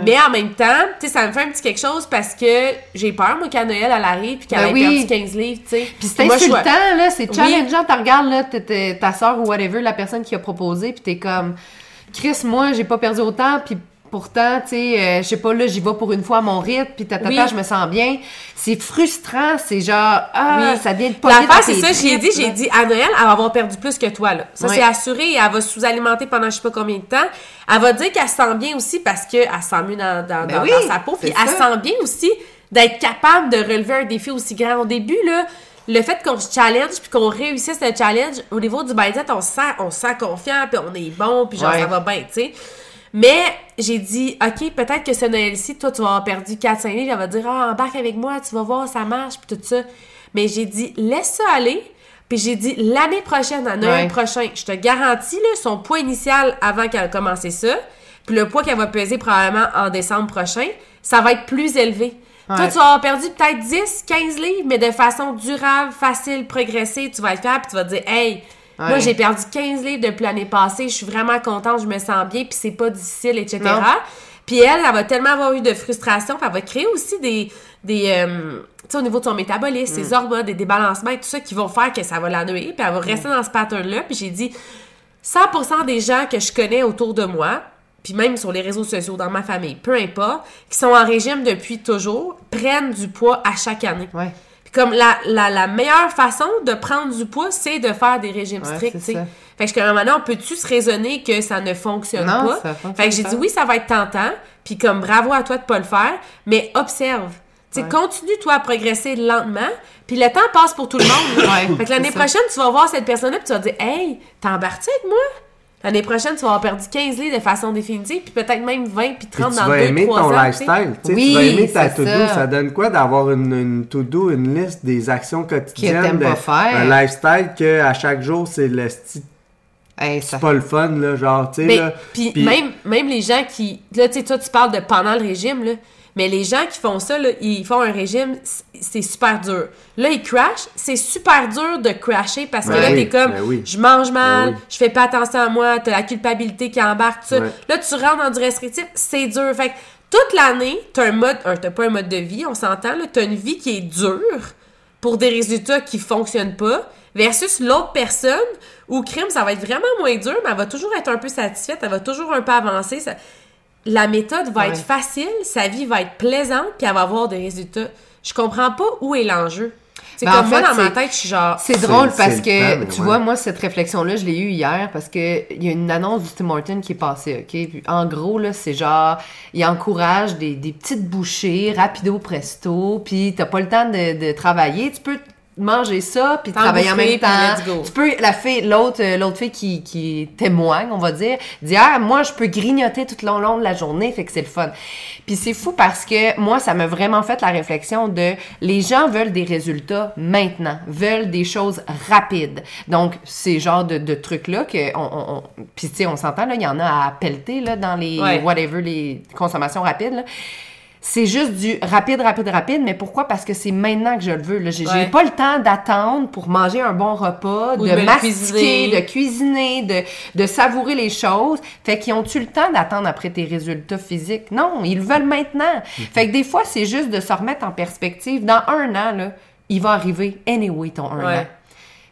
Mais en même temps, tu sais, ça me fait un petit quelque chose parce que j'ai peur, moi, qu'à Noël, elle arrive puis qu'elle Ben ait oui. perdu 15 livres, tu sais. Puis c'est je insultant, là, c'est Oui. challengeant. Tu regardes, là, t'es- ta soeur ou whatever, la personne qui a proposé, puis t'es comme, Chris, moi, j'ai pas perdu autant, puis pourtant, tu sais, euh, je sais pas, là, j'y vais pour une fois à mon rythme, puis tata, Oui. je me sens bien. C'est frustrant, c'est genre, ah, Oui. ça vient de dans L'affaire, c'est ça, j'ai dit, j'ai dit, à Noël, elle va avoir perdu plus que toi, là. Ça, Ouais. c'est assuré, et elle va sous-alimenter pendant je sais pas combien de temps. Elle va dire qu'elle se sent bien aussi parce qu'elle se sent mieux dans, dans, Ben dans- oui, dans sa peau, puis elle ça. sent bien aussi d'être capable de relever un défi aussi grand. Au début, là, le fait qu'on se challenge puis qu'on réussisse le challenge, au niveau du mindset, on se sent, on se sent confiant, puis on est bon, puis genre, Ouais. ça va bien, tu sais. Mais j'ai dit, OK, peut-être que ce Noël-ci, toi, tu vas avoir perdu 4-5 livres. Elle va dire, ah, embarque avec moi, tu vas voir, ça marche, puis tout ça. Mais j'ai dit, laisse ça aller. Puis j'ai dit, l'année prochaine, à Noël Ouais. prochain, je te garantis, là, son poids initial avant qu'elle ait commencé ça, puis le poids qu'elle va peser probablement en décembre prochain, ça va être plus élevé. Toi, tu vas avoir perdu peut-être 10, 15 livres, mais de façon durable, facile, progressée. Tu vas le faire, puis tu vas te dire, hey, moi, j'ai perdu 15 livres depuis l'année passée, je suis vraiment contente, je me sens bien, puis c'est pas difficile, etc. Non. Puis elle, elle va tellement avoir eu de frustration, puis elle va créer aussi des, des euh, tu sais, au niveau de son métabolisme, ses hormones, des débalancements et tout ça qui vont faire que ça va nuire, puis elle va rester dans ce pattern-là. Puis j'ai dit, 100% des gens que je connais autour de moi, puis même sur les réseaux sociaux, dans ma famille, peu importe, qui sont en régime depuis toujours, prennent du poids à chaque année. Ouais. Comme la, la, la meilleure façon de prendre du poids, c'est de faire des régimes Ouais, stricts, tu sais. Fait que un moment donné, on peut-tu se raisonner que ça ne fonctionne Non, pas? ça fonctionne fait que j'ai dit oui, ça va être tentant, puis comme bravo à toi de pas le faire, mais observe. Tu Ouais. continue toi à progresser lentement, puis le temps passe pour tout le monde. Ouais, fait que l'année prochaine, tu vas voir cette personne-là, puis tu vas dire Hey, t'embarques-tu avec moi? L'année prochaine, tu vas avoir perdu 15 livres de façon définitive, puis peut-être même 20 puis Puis 30 tu dans vas 2 aimer 3 ton ans. tu sais. lifestyle. tu sais, Oui, tu vas aimer ta to-do. ça. Ça. donne quoi d'avoir une, une to-do, une liste des actions quotidiennes? t'aimes de- pas faire. Un lifestyle que à chaque jour, c'est le style Hey, ça- c'est pas le fun, là, genre, tu sais, puis Puis- même, même les gens qui. Là, tu sais, toi, tu parles de pendant le régime, là. Mais les gens qui font ça, là, ils font un régime, c'est super dur. Là, ils crashent, c'est super dur de crasher parce que Ben là, oui, t'es comme, ben oui. je mange mal, Ben oui. je fais pas attention à moi, t'as la culpabilité qui embarque, tout ça. Là, tu rentres dans du restrictif, c'est dur. Fait que toute l'année, t'as un mode, t'as pas un mode de vie, on s'entend, là, t'as une vie qui est dure pour des résultats qui fonctionnent pas, versus l'autre personne où crime, ça va être vraiment moins dur, mais elle va toujours être un peu satisfaite, elle va toujours un peu avancer. ça- La méthode va Ouais. être facile, sa vie va être plaisante, puis elle va avoir des résultats. Je comprends pas où est l'enjeu. C'est Ben, comme en moi, fait, dans ma tête, je suis genre... C'est C'est- drôle parce que, temps, tu ouais. vois, moi, cette réflexion-là, je l'ai eue hier parce que il y a une annonce du Tim Horton qui est passée, OK? Puis, en gros, là, c'est genre, il encourage des, des petites bouchées, rapido presto, puis t'as pas le temps de, de travailler, tu peux manger ça puis travailler en même temps. Tu peux la fille l'autre euh, l'autre fille qui, qui témoigne, on va dire, dit ah moi je peux grignoter tout le long, long de la journée, fait que c'est le fun. Puis c'est fou parce que moi ça m'a vraiment fait la réflexion de les gens veulent des résultats maintenant, veulent des choses rapides. Donc ces genres de, de trucs là que on, on, on- puis tu sais on s'entend là, il y en a à pelleter là dans les Ouais. whatever les consommations rapides là. C'est juste du rapide, rapide, rapide, mais pourquoi? Parce que c'est maintenant que je le veux. J'ai Ouais. pas le temps d'attendre pour manger un bon repas, Ou de, de mastiquer, de cuisiner, de, de savourer les choses. Fait qu'ils ont-tu le temps d'attendre après tes résultats physiques? Non, ils le veulent maintenant. Fait que des fois, c'est juste de se remettre en perspective. Dans un an, là, il va arriver anyway ton un Ouais. an.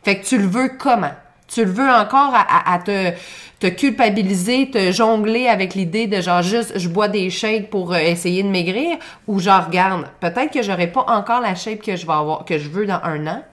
Fait que tu le veux comment? Tu le veux encore à, à- à te, te culpabiliser, te jongler avec l'idée de genre juste je bois des shakes pour euh, essayer de maigrir? Ou genre regarde, peut-être que j'aurai pas encore la shape que je vais avoir que je veux dans un an,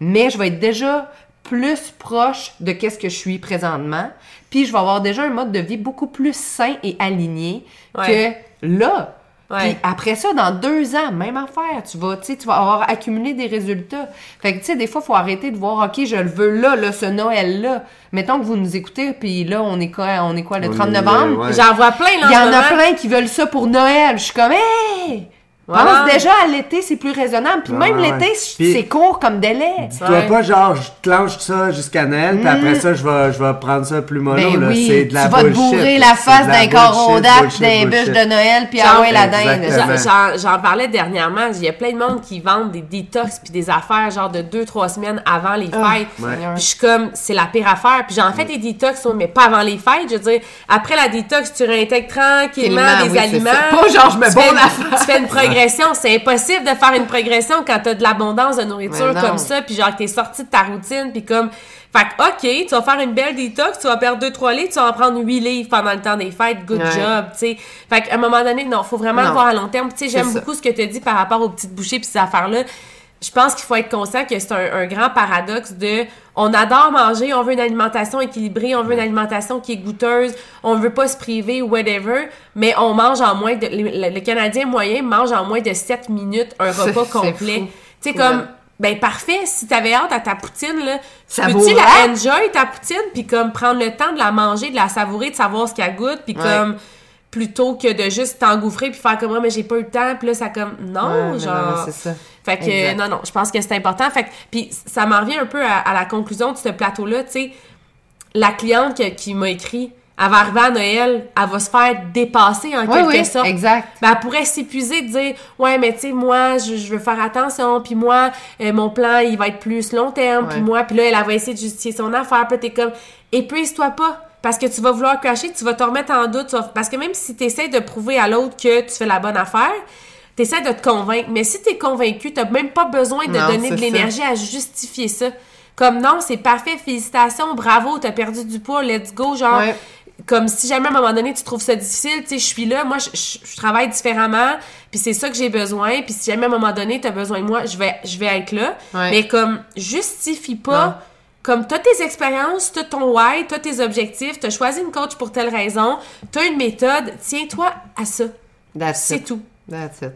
mais je vais être déjà plus proche de qu'est-ce que je suis présentement, puis je vais avoir déjà un mode de vie beaucoup plus sain et aligné Ouais. que là. Ouais. Puis après ça, dans deux ans, même affaire. Tu vas, tu sais, tu vas avoir accumulé des résultats. Fait que, tu sais, des fois, il faut arrêter de voir, OK, je le veux là, là, ce Noël-là. Mettons que vous nous écoutez, puis là, on est quoi, on est quoi, le On 30 est, novembre? ouais. J'en vois plein, là, Il y en a plein qui veulent ça pour Noël. Je suis comme, hey! Voilà. Pense déjà à l'été, c'est plus raisonnable. Puis Ouais, même ouais. l'été, c'est court comme délai. Dis-toi Ouais. pas genre je clenche ça jusqu'à Noël puis après ça je vais je vais prendre ça plus mollo Ben oui, c'est de la tu vas te bourrer la face d'un bullshit, d'un bûche de Noël, puis ah ouais, la dinde. J'en- parlais dernièrement. Il y a plein de monde qui vendent des détox puis des affaires genre de 2-3 semaines avant les Ah, fêtes. ouais. Puis je suis comme, c'est la pire affaire. Puis j'en fais des détox, mais pas avant les fêtes. Je veux dire, après la détox, tu réintègres tranquillement des oui, aliments. Pas genre, je me la face. Tu fais une progression. C'est impossible de faire une progression quand t'as de l'abondance de nourriture comme ça. Puis genre, que t'es sorti de ta routine. Puis comme, fait que, OK, tu vas faire une belle détox, tu vas perdre 2-3 livres, tu vas en prendre 8 livres pendant le temps des fêtes. Good Ouais. job, tu sais. Fait qu'à un moment donné, non, faut vraiment Non. le voir à long terme. Tu sais, j'aime beaucoup ce que tu as dit par rapport aux petites bouchées puis ces affaires-là. Je pense qu'il faut être conscient que c'est un, un grand paradoxe de on adore manger, on veut une alimentation équilibrée, on veut une alimentation qui est goûteuse, on veut pas se priver ou whatever, mais on mange en moins de le, le Canadien moyen mange en moins de 7 minutes un repas (laughs) complet. Tu sais Ouais. comme ben parfait, si t'avais hâte à ta poutine là, tu peux-tu la enjoy ta poutine puis comme prendre le temps de la manger, de la savourer, de savoir ce qu'elle goûte puis Ouais. comme plutôt que de juste t'engouffrer puis faire comme moi mais j'ai pas eu le temps puis là ça comme non Ouais, genre non, ça. fait que Exact. non non je pense que c'est important fait que puis ça m'en revient un peu à, à la conclusion de ce plateau là tu sais la cliente que- qui m'a écrit elle va arriver à Noël elle va se faire dépasser en Oui, quelque oui, sorte exact. ben, elle pourrait s'épuiser de dire ouais mais tu sais moi je, je veux faire attention puis moi euh, mon plan il va être plus long terme puis moi puis là elle, elle va essayer de justifier son affaire puis t'es comme épuise-toi pas parce que tu vas vouloir cacher tu vas te remettre en doute vas- parce que même si tu essaies de prouver à l'autre que tu fais la bonne affaire tu essaies de te convaincre mais si tu es convaincu tu même pas besoin de Non, donner de l'énergie à justifier ça comme non c'est parfait félicitations bravo t'as perdu du poids let's go genre Ouais. comme si jamais à un moment donné tu trouves ça difficile, tu sais, je suis là, moi je, je- je travaille différemment, puis c'est ça que j'ai besoin, puis si jamais à un moment donné tu as besoin de moi, je vais je vais être là. Ouais. Mais comme justifie pas. Comme t'as tes expériences, t'as ton why, t'as tes objectifs, t'as choisi une coach pour telle raison, t'as une méthode, tiens-toi à ça. That's C'est it. tout. That's it.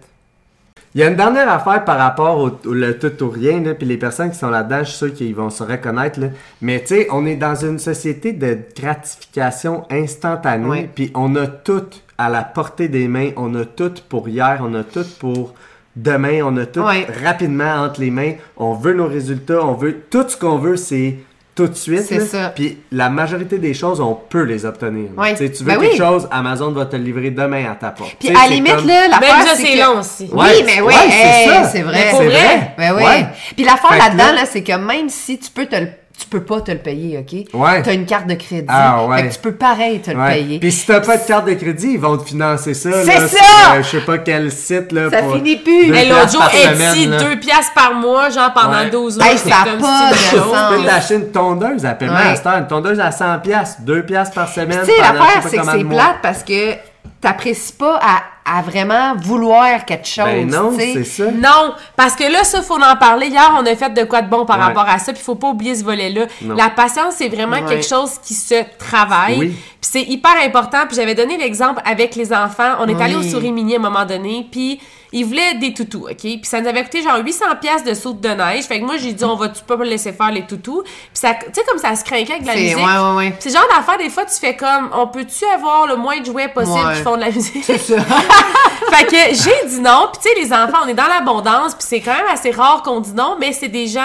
Il y a une dernière affaire par rapport au, au- le tout ou rien, là, puis les personnes qui sont là-dedans, je suis sûr qu'ils vont se reconnaître. Là. Mais tu sais, on est dans une société de gratification instantanée, puis on a tout à la portée des mains, on a tout pour hier, on a tout pour demain, on a tout Ouais. rapidement entre les mains. On veut nos résultats, on veut tout ce qu'on veut, c'est tout de suite. C'est ça. Puis la majorité des choses, on peut les obtenir. Ouais. Tu veux Ben quelque oui. chose, Amazon va te le livrer demain à ta porte. Puis à la limite, comme- là, l'affaire, Même ça, c'est c'est que- long aussi. Oui, mais oui, ouais, c'est hey, ça. c'est vrai. C'est vrai? vrai. Ben oui. Ouais. Puis l'affaire là-dedans, là- là, c'est que même si tu peux te le tu peux pas te le payer, OK? Ouais. T'as une carte de crédit. Ah, ouais. Fait que tu peux pareil te le Ouais. payer. Puis si t'as pas de carte de crédit, ils vont te financer ça. C'est ça! sur, euh, je sais pas quel site. Là, Ça pour finit plus. Mais l'autre piastres jour, Etsy, semaine, là. 2 piastres par mois, genre pendant Ouais. 12 mois. Hey, ça a comme pas si de sens. Tu peux t'acheter une tondeuse à paiement Ouais. à cette heure, une tondeuse à 100 pièces, 2 piastres par semaine. Tu sais, l'affaire, c'est que c'est plate parce que t'apprécies pas à, à vraiment vouloir quelque chose. Ben non, tu sais. c'est ça. Non, parce que là, ça, faut en parler. Hier, on a fait de quoi de bon par Ouais. rapport à ça, puis faut pas oublier ce volet-là. Non. La patience, c'est vraiment Ouais. quelque chose qui se travaille. Oui. C'est hyper important. Puis j'avais donné l'exemple avec les enfants. On est allé au Oui. Souris Mini à un moment donné, puis ils voulaient des toutous, OK? Puis ça nous avait coûté genre 800 pièces de saute de neige. Fait que moi, j'ai dit, on va tu pas laisser faire les toutous. Puis ça, tu sais, comme ça se craquait avec de la musique. ouais, ouais, ouais. C'est genre d'affaire, des fois, tu fais comme, on peut-tu avoir le moins de jouets possible Ouais. qui font de la musique? C'est ça. (laughs) fait que j'ai dit non. Puis tu sais, les enfants, on est dans l'abondance. Puis c'est quand même assez rare qu'on dit non. Mais c'est des gens,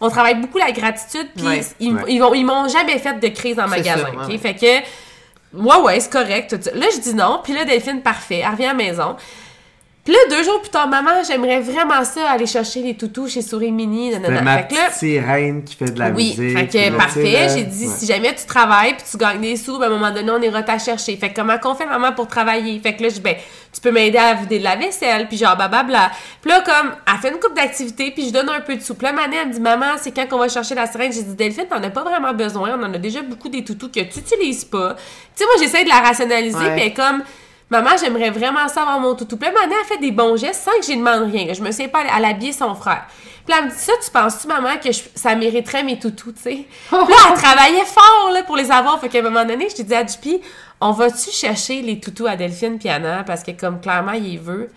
on travaille beaucoup la gratitude. Puis Ouais. ils, Ouais. ils, vont- ils m'ont jamais fait de crise en magasin. ça, ok? Fait que, ouais, ouais, c'est correct. Là, je dis non. Puis là, Delphine, parfait. Elle revient à la maison. Puis là, deux jours plus tard, maman, j'aimerais vraiment ça, aller chercher les toutous chez Souris Mini. C'est ma Fait que là, sirène qui fait de la oui, musique. fait puis que parfait. J'ai dit, ouais. si jamais tu travailles puis tu gagnes des sous, ben, à un moment donné, on ira t'a chercher. Fait que comment qu'on fait, maman, pour travailler? Fait que là, je ben, tu peux m'aider à vider de la vaisselle, puis genre, blablabla. Puis là, comme, elle fait une coupe d'activités, puis je donne un peu de sous. Puis là, Mané, elle me dit, maman, c'est quand qu'on va chercher la sirène? J'ai dit, Delphine, t'en as pas vraiment besoin. On en a déjà beaucoup des toutous que tu utilises pas. Tu sais, moi, j'essaie de la rationaliser, est comme, Maman, j'aimerais vraiment savoir mon toutou. Puis là, Mané a fait des bons gestes sans que j'y demande rien. Je me sais pas, elle habiller son frère. Puis là, elle me dit ça, tu penses-tu, maman, que je- ça mériterait mes toutous, tu sais? Là, elle travaillait fort, là, pour les avoir. Fait qu'à un moment donné, je te dis à Dupi, on va-tu chercher les toutous à Delphine puis Anna? Parce que, comme, clairement, il veut.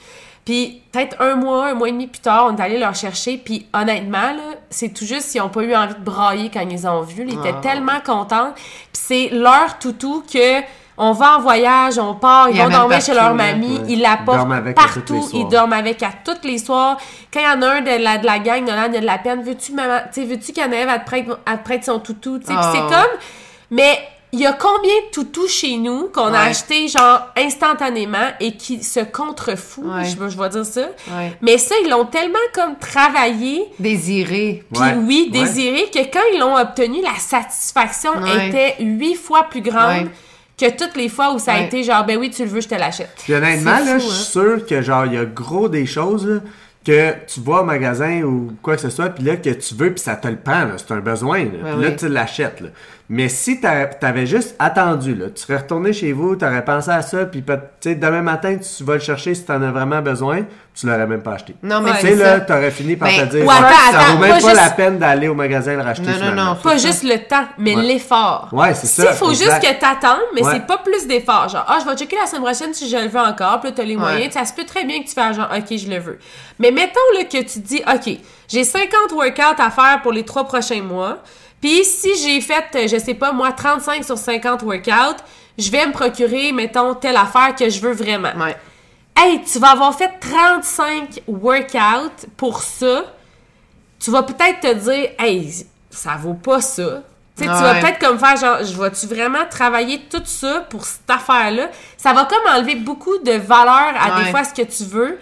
Puis peut-être un mois, un mois et demi plus tard, on est allé leur chercher. Puis honnêtement, là, c'est tout juste s'ils n'ont pas eu envie de brailler quand ils les ont vus. Ils étaient Ah. tellement contents. Puis c'est leur toutou que on va en voyage, on part, ils Ils vont dormir chez leur mamie, Ouais. ils la portent partout, ils dorment avec à tous les soirs. Quand il y en a un de la, de la gang, il a de la peine, veux-tu, maman, veux-tu qu'Anaëve, elle te prête, elle te prête son toutou, tu sais, Oh. c'est comme, mais il y a combien de toutous chez nous qu'on a acheté genre instantanément et qui se contrefou, Ouais. je, je vais dire ça. Ouais. Mais ça, ils l'ont tellement comme travaillé, Désiré. puis oui, désiré, que quand ils l'ont obtenu, la satisfaction était huit fois plus grande. Que toutes les fois où ça a Ouais. été genre, ben oui, tu le veux, je te l'achète. Puis honnêtement, C'est là, fou, je suis hein. sûr que genre, il y a gros des choses là, que tu vas au magasin ou quoi que ce soit, puis là, que tu veux, puis ça te le prend, là, c'est un besoin, là. puis là, oui. tu l'achètes, là. Mais si t'a- t'avais juste attendu, là, tu serais retourné chez vous, t'aurais pensé à ça, puis demain matin, tu vas le chercher si t'en as vraiment besoin, tu l'aurais même pas acheté. Non, mais Ouais. Tu c'est sais, là, t'aurais fini par Ben, te dire, ou attends, ça attends, vaut même pas juste- la peine d'aller au magasin le racheter Non, non, finalement. non. Pas juste le temps, mais Ouais. l'effort. Ouais, c'est ça. il faut exact. juste que t'attendes, mais Ouais. c'est pas plus d'effort. Genre, ah, je vais checker la semaine prochaine si je le veux encore, puis là, t'as les Ouais. moyens. Ça se peut très bien que tu fasses genre, ok, je le veux. Mais mettons, là, que tu dis, ok, j'ai 50 workouts à faire pour les trois prochains mois, puis si j'ai fait, euh, je sais pas, moi, 35 sur 50 workouts, je vais me procurer, mettons, telle affaire que je veux vraiment. Ouais. Hey, tu vas avoir fait 35 workouts pour ça. Tu vas peut-être te dire, hey, ça vaut pas ça. Tu vas peut-être comme faire genre, je vais-tu vraiment travailler tout ça pour cette affaire-là? Ça va comme enlever beaucoup de valeur à des fois ce que tu veux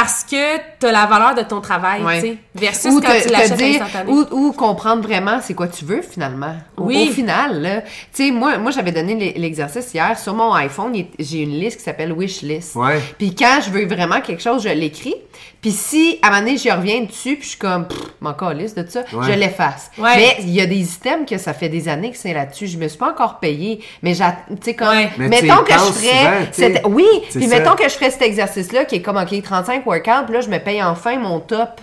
parce que t'as la valeur de ton travail, Ouais. tu sais, versus Ou quand te, tu te l'achètes dire, instantané. ou, ou comprendre vraiment c'est quoi tu veux finalement. Au, Oui. au final, là, tu sais, moi, moi j'avais donné l'e- l'exercice hier sur mon iPhone, j'ai une liste qui s'appelle wish list. Ouais. Puis quand je veux vraiment quelque chose, je l'écris. Puis si à un moment donné, je reviens dessus, puis je suis comme, m'en calisse de ça, Ouais. je l'efface. Ouais. Mais il y a des items que ça fait des années que c'est là-dessus. Je me suis pas encore payé, mais j'a- tu sais comme, Ouais. Mettons que je ferais, oui, puis mettons que je ferais cet exercice-là qui est comme ok 35 workouts, puis là je me paye enfin mon top.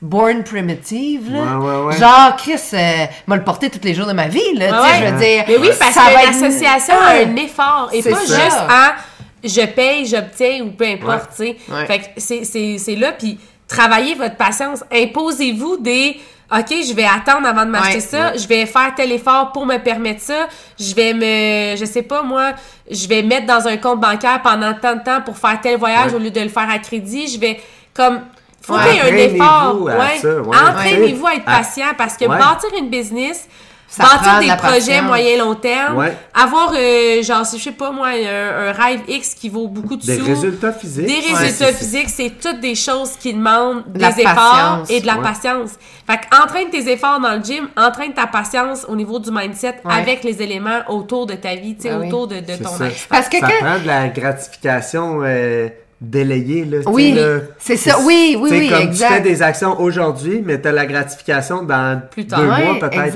Born Primitive, là. Ouais, ouais, ouais. Genre, Chris, euh, m'a le porté tous les jours de ma vie, là. tu sais, Ouais. je veux dire. Mais oui, parce ça que l'association a un effort et C'est pas ça. juste à je paye, j'obtiens ou peu importe, tu sais. Ouais. Fait que c'est- c'est c'est là, puis travaillez votre patience. Imposez-vous des OK, je vais attendre avant de m'acheter Ouais. ça, je vais faire tel effort pour me permettre ça, je vais me, je sais pas moi, je vais mettre dans un compte bancaire pendant tant de temps pour faire tel voyage Ouais. au lieu de le faire à crédit, je vais comme faut qu'il y ait un effort. Entraînez-vous à Ouais. ça, ouais. Entraînez-vous à être patient parce que bâtir une business, Ça prend bâtir de des la projets moyen long terme, Ouais. avoir, euh, genre, je sais pas moi, un, un rêve X qui vaut beaucoup de Des sous. résultats physiques. Des résultats c'est- physiques, c'est toutes des choses qui demandent De des efforts patience. et de la Ouais. patience. Fait que entraîne tes efforts dans le gym, entraîne ta patience au niveau du mindset Ouais. avec les éléments autour de ta vie, tu sais, Ah autour de, de ton ça. Parce que ça quand- prend de la gratification euh, délayée. Là, Oui, c'est ça. Oui, oui, oui, comme exact. tu fais des actions aujourd'hui, mais tu as la gratification dans Plus deux mois peut-être.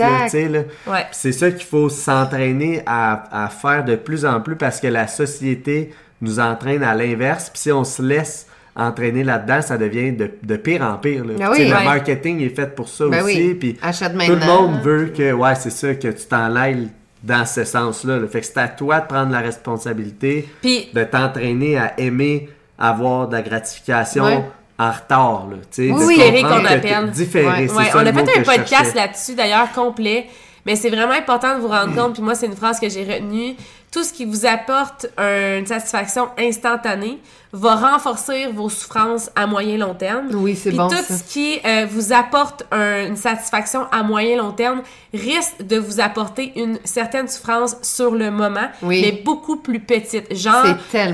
Ouais. C'est ça qu'il faut s'entraîner à, à faire de plus en plus parce que la société nous entraîne à l'inverse. Puis si on se laisse entraîner là-dedans, ça devient de, de pire en pire. là. Ben oui. le Ouais. marketing est fait pour ça Ben aussi. oui. Puis tout le monde veut que, ouais, c'est ça, que tu t'en ailles dans ce sens-là. là. Fait que c'est à toi de prendre la responsabilité, de t'entraîner à aimer avoir de la gratification Ouais. en retard. Là, Oui, oui. Différé qu'on appelle. Différé, Ouais. Ouais, on a fait un podcast là-dessus, d'ailleurs, complet. Mais c'est vraiment important de vous rendre compte, puis moi, c'est une phrase que j'ai retenue. Tout ce qui vous apporte un- une satisfaction instantanée va renforcer vos souffrances à moyen long terme. Oui, c'est bon, tout ça. ce qui euh, vous apporte un- une satisfaction à moyen long terme risque de vous apporter une certaine souffrance sur le moment, Oui. mais beaucoup plus petite. Genre,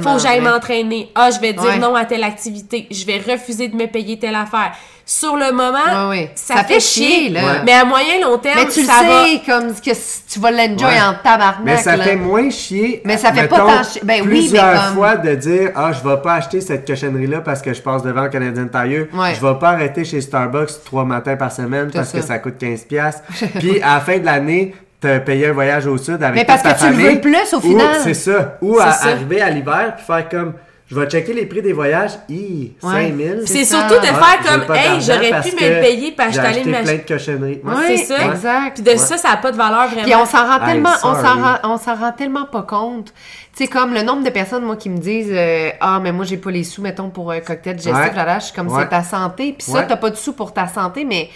faut que j'aille m'entraîner. Ah, je vais dire Ouais. non à telle activité. Je vais refuser de me payer telle affaire. Sur le moment, Ouais, ouais. ça, fait chier, là. Ouais. Mais à moyen long terme, Mais tu le ça va. sais, comme que tu vas l'enjoy Ouais. en tabarnak. Mais ça là. fait moins chier. Mais ça fait pas tant chier. Ben oui, plusieurs mais comme- fois de dire Ah, je vais pas acheter cette cochonnerie-là parce que je passe devant le Canadian Tire. Ouais. Je vais pas arrêter chez Starbucks trois matins par semaine parce ça. que ça coûte 15$. piastres. (laughs) Puis à la fin de l'année, t'as payé un voyage au sud avec Mais parce toute ta que tu le famille. veux plus, au Ou- final. C'est ça. Ou à ça. arriver à l'hiver puis faire comme je vais checker les prix des voyages. Hi, Ouais. 5000. C'est surtout de faire comme, hey, j'aurais pu me le payer parce que j'étais allé plein de cochonneries. Ouais. Oui, C'est ça. exact. Puis de ça, ça n'a pas de valeur vraiment. Puis on s'en rend tellement, on s'en sorry. rend, on s'en rend tellement pas compte. Tu sais, comme le nombre de personnes, moi, qui me disent, euh, ah, mais moi, j'ai pas les sous, mettons, pour un cocktail digestif, Ouais. là, là, je suis comme, Ouais. c'est ta santé. Puis ça, t'as pas de sous pour ta santé, mais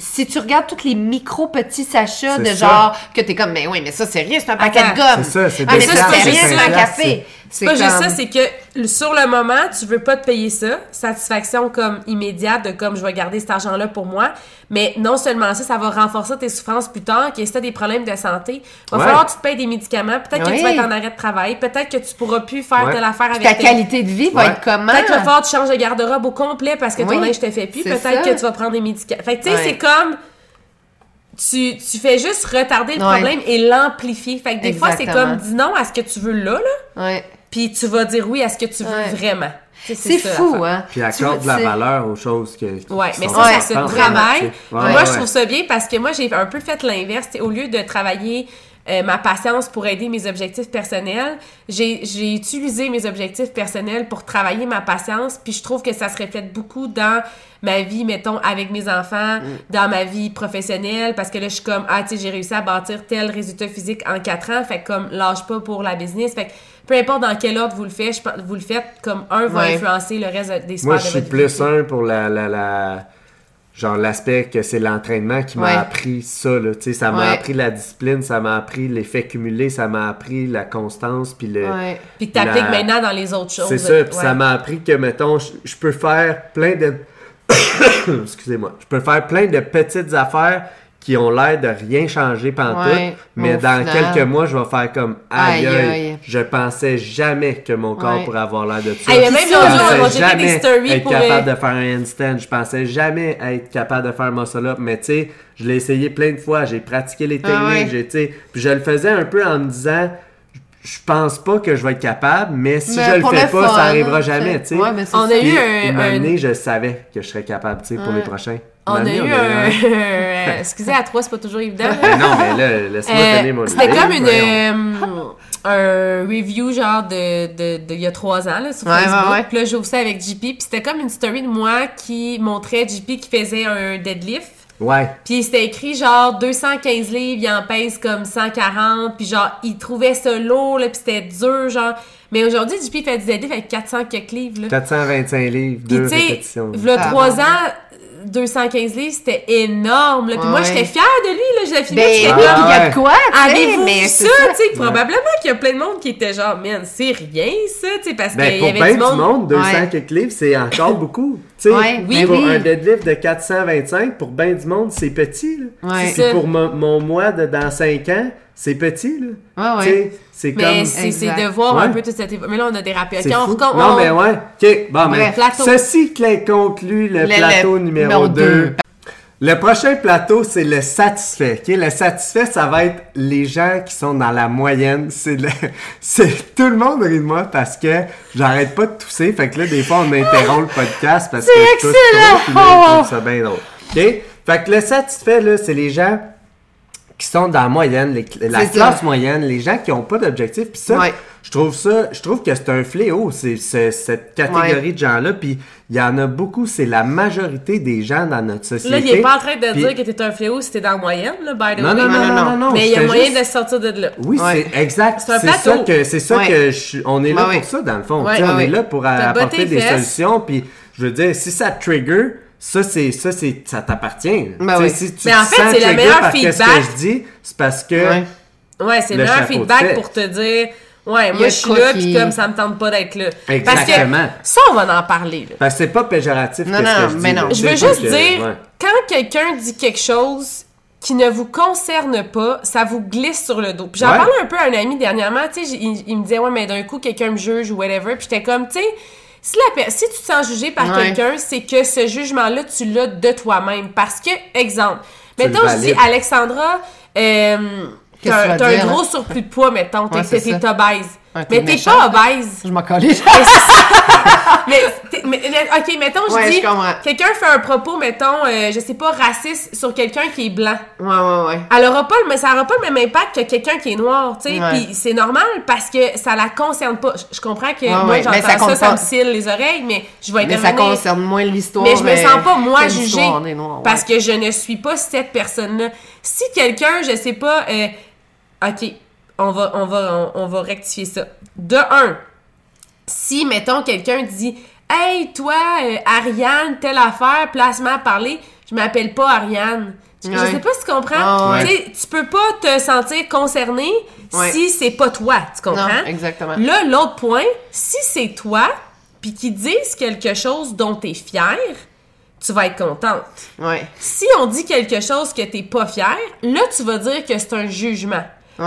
si tu regardes tous les micro petits sachets de ça. genre, que t'es comme, mais oui, mais ça, c'est rien, c'est un paquet Attends. de gomme. C'est ça, c'est Ah, mais ça, c'est rien, c'est un café. C'est pas juste comme- ça, c'est que sur le moment, tu veux pas te payer ça. Satisfaction comme immédiate de comme je vais garder cet argent-là pour moi. Mais non seulement ça, ça va renforcer tes souffrances plus tard, que si t'as des problèmes de santé, va Ouais. falloir que tu te payes des médicaments. Peut-être que tu vas être en arrêt de travail. Peut-être que tu pourras plus faire Ouais. telle affaire Puis avec ta tes- qualité de vie va être comment? Peut-être qu'il va falloir que tu changes de garde-robe au complet parce que ton Oui, linge te fait plus. Peut-être que tu vas prendre des médicaments. Fait que tu sais, c'est comme. Tu, tu fais juste retarder le Ouais. problème et l'amplifier. Fait que des fois, c'est comme dis non à ce que tu veux là, là, Ouais. Puis tu vas dire oui à ce que tu veux Ouais. vraiment. Tu C'est fou, hein? Puis Tu accorde de la valeur aux choses que. qui Ouais, mais ça, ça se travaille. tu moi, ouais. je trouve ça bien parce que moi, j'ai un peu fait l'inverse. Tu Au lieu de travailler euh, ma patience pour aider mes objectifs personnels, j'ai j'ai utilisé mes objectifs personnels pour travailler ma patience. Puis je trouve que ça se reflète beaucoup dans ma vie, mettons, avec mes enfants, Mm. dans ma vie professionnelle. Parce que là, je suis comme, ah, tu sais, j'ai réussi à bâtir tel résultat physique en quatre ans. Fait que comme, lâche pas pour la business. Fait que peu importe dans quel ordre vous le faites, je pense- vous le faites, comme un va Ouais. influencer le reste des sphères Moi, de je suis votre plus vie. un pour la, la, la- genre l'aspect que c'est l'entraînement qui m'a Ouais. appris ça. Là. Tu sais, Ça m'a Ouais. appris la discipline, ça m'a appris l'effet cumulé, ça m'a appris la constance. Puis le, Ouais. Puis que t'appliques la- maintenant dans les autres choses. C'est ça, puis ça m'a appris que, mettons, je peux faire plein de... (coughs) Excusez-moi. Je peux faire plein de petites affaires qui ont l'air de rien changer pantoute, Ouais, mais dans final- quelques mois, je vais faire comme aïe, Aïe, aïe, aïe. je pensais jamais que mon corps Ouais. pourrait avoir l'air de ça. Hey, mais même je l'autre pensais jamais des stories être pour, capable euh, de faire un handstand, je pensais jamais être capable de faire muscle up, mais tu sais, je l'ai essayé plein de fois, j'ai pratiqué les Ah techniques, ouais. j'ai, tu sais, puis je le faisais un peu en me disant je pense pas que je vais être capable, mais si Mais je le fais le pas, fun, ça arrivera sais. jamais, tu sais. Ouais, mais c'est On a ça. eu un- une un- année, je savais que je serais capable, tu sais, pour les prochains. On a eu un. un- (laughs) Excusez, à trois, c'est pas toujours évident. Mais (laughs) non, mais là, laisse-moi Euh, donner mon C'était comme une, euh, un review genre de, de, de il y a trois ans là, sur Ouais, Facebook. ouais, ouais. Puis là, j'ouvre ça avec JP. Puis c'était comme une story de moi qui montrait JP qui faisait un deadlift. Ouais. Puis c'était écrit genre 215 livres, il en pèse comme 140, puis genre il trouvait ça lourd, là, puis c'était dur, genre. Mais aujourd'hui, JP fait du deadlift avec 400 quelques livres, là. 425 livres, Puis deux tu sais, répétitions. v'là Ah, trois ans, 215 livres, c'était énorme, là. Puis Ouais, moi, ouais. j'étais fière de lui, là. j'ai filmé. Ben, j'étais comme, il y a ouais. de quoi, Avez-vous mais ça, ça. tu sais, probablement qu'il y a plein de monde qui était genre, man, c'est rien, ça, tu sais, parce Ben, qu'il pour y avait bien du monde. 200 Ouais. quelques livres, c'est encore (laughs) beaucoup. Tu sais, Ouais, oui, pour oui. un deadlift de 425, pour bien du monde, c'est petit. Là. Ouais. C'est Puis pour mon, mon mois de dans 5 ans, c'est petit. Là. Ouais, ouais. c'est Mais comme... c'est de voir un peu toute cette Mais là, on a dérapé. Ok, C'est on fou. recomm- Non, on- mais ouais. OK, bon, mais plateau. ceci clé- conclut le, Le- plateau le numéro numéro 2. deux. Le prochain plateau, c'est le satisfait. OK? Le satisfait, ça va être les gens qui sont dans la moyenne. C'est le... (laughs) c'est Tout le monde rit de moi parce que j'arrête pas de tousser. Fait que là, des fois, on interrompt le podcast parce que je tousse excellent! trop, puis là, ça bien drôle. OK? Fait que le satisfait, là, c'est les gens qui sont dans la moyenne, les- la ça. classe moyenne, les gens qui ont pas d'objectif. Puis ça, Ouais. je trouve ça, je trouve que c'est un fléau, c'est c'est- cette catégorie de gens-là. Puis il y en a beaucoup, c'est la majorité des gens dans notre société. Là, il est pas en train de dire que t'es un fléau si t'es dans la moyenne, là, by the Non, way. non, non, non, non, non, non. non. Mais il y a moyen juste- de sortir de là. Oui, Ouais. c'est exact. C'est un C'est plateau. ça que c'est ça Ouais. que je, on est là Ouais, pour ça dans le fond. On ouais, est là pour T'as apporter des solutions. Puis je veux dire, si ça trigger, ça c'est ça c'est ça t'appartient. Ben Tu sais, oui. Si tu Mais en fait, c'est le meilleur par feedback. que je dis, c'est parce que Ouais. Ouais, c'est le Le meilleur feedback pour te dire, ouais, moi, je suis là, puis comme ça me tente pas d'être là. Parce Exactement. que ça, on va en parler, là. parce que c'est pas péjoratif. Non, non, que je mais dis, non. Je veux juste que- dire, ouais. quand quelqu'un dit quelque chose qui ne vous concerne pas, ça vous glisse sur le dos. Puis j'en Ouais. parlais un peu à un ami dernièrement, tu sais, il me disait, ouais, mais d'un coup, quelqu'un me juge ou whatever. Puis j'étais comme, tu sais, si, la per- si tu te sens jugé par Ouais. quelqu'un, c'est que ce jugement-là, tu l'as de toi-même. Parce que, exemple, Tu mettons, je dis. Alexandra, euh, t'as un gros là? surplus de poids, mettons, t'es Ouais, obèse. Ouais, mais t'es pas obèse. Je m'en collais. (laughs) (laughs) mais, ok, mettons, je Ouais, dis, quelqu'un fait un propos, mettons, euh, je sais pas, raciste sur quelqu'un qui est blanc. Ouais, ouais, ouais. Elle aura pas mais ça aura pas le même impact que quelqu'un qui est noir, tu sais. Ouais. Puis c'est normal parce que ça la concerne pas. Je, comprends que moi, j'entends ça ça, ça, me scille les oreilles, mais je vais Mais ça concerne moins l'histoire. Mais je me sens pas, moi, jugée. Noirs. Parce que je ne suis pas cette personne-là. Si quelqu'un, je sais pas, euh, OK, on va, on, va, on, on va rectifier ça. De un, si, mettons, quelqu'un dit Hey, toi, euh, Ariane, telle affaire, placement à parler, je m'appelle pas Ariane. Je- Je Ouais. sais pas si tu comprends. Ah, ouais. Tu Tu peux pas te sentir concerné Ouais. si c'est pas toi, tu comprends? Non, exactement. Là, l'autre point, si c'est toi, puis qu'ils disent quelque chose dont t'es fier, tu vas être contente. Ouais. Si on dit quelque chose que t'es pas fier, là, tu vas dire que c'est un jugement.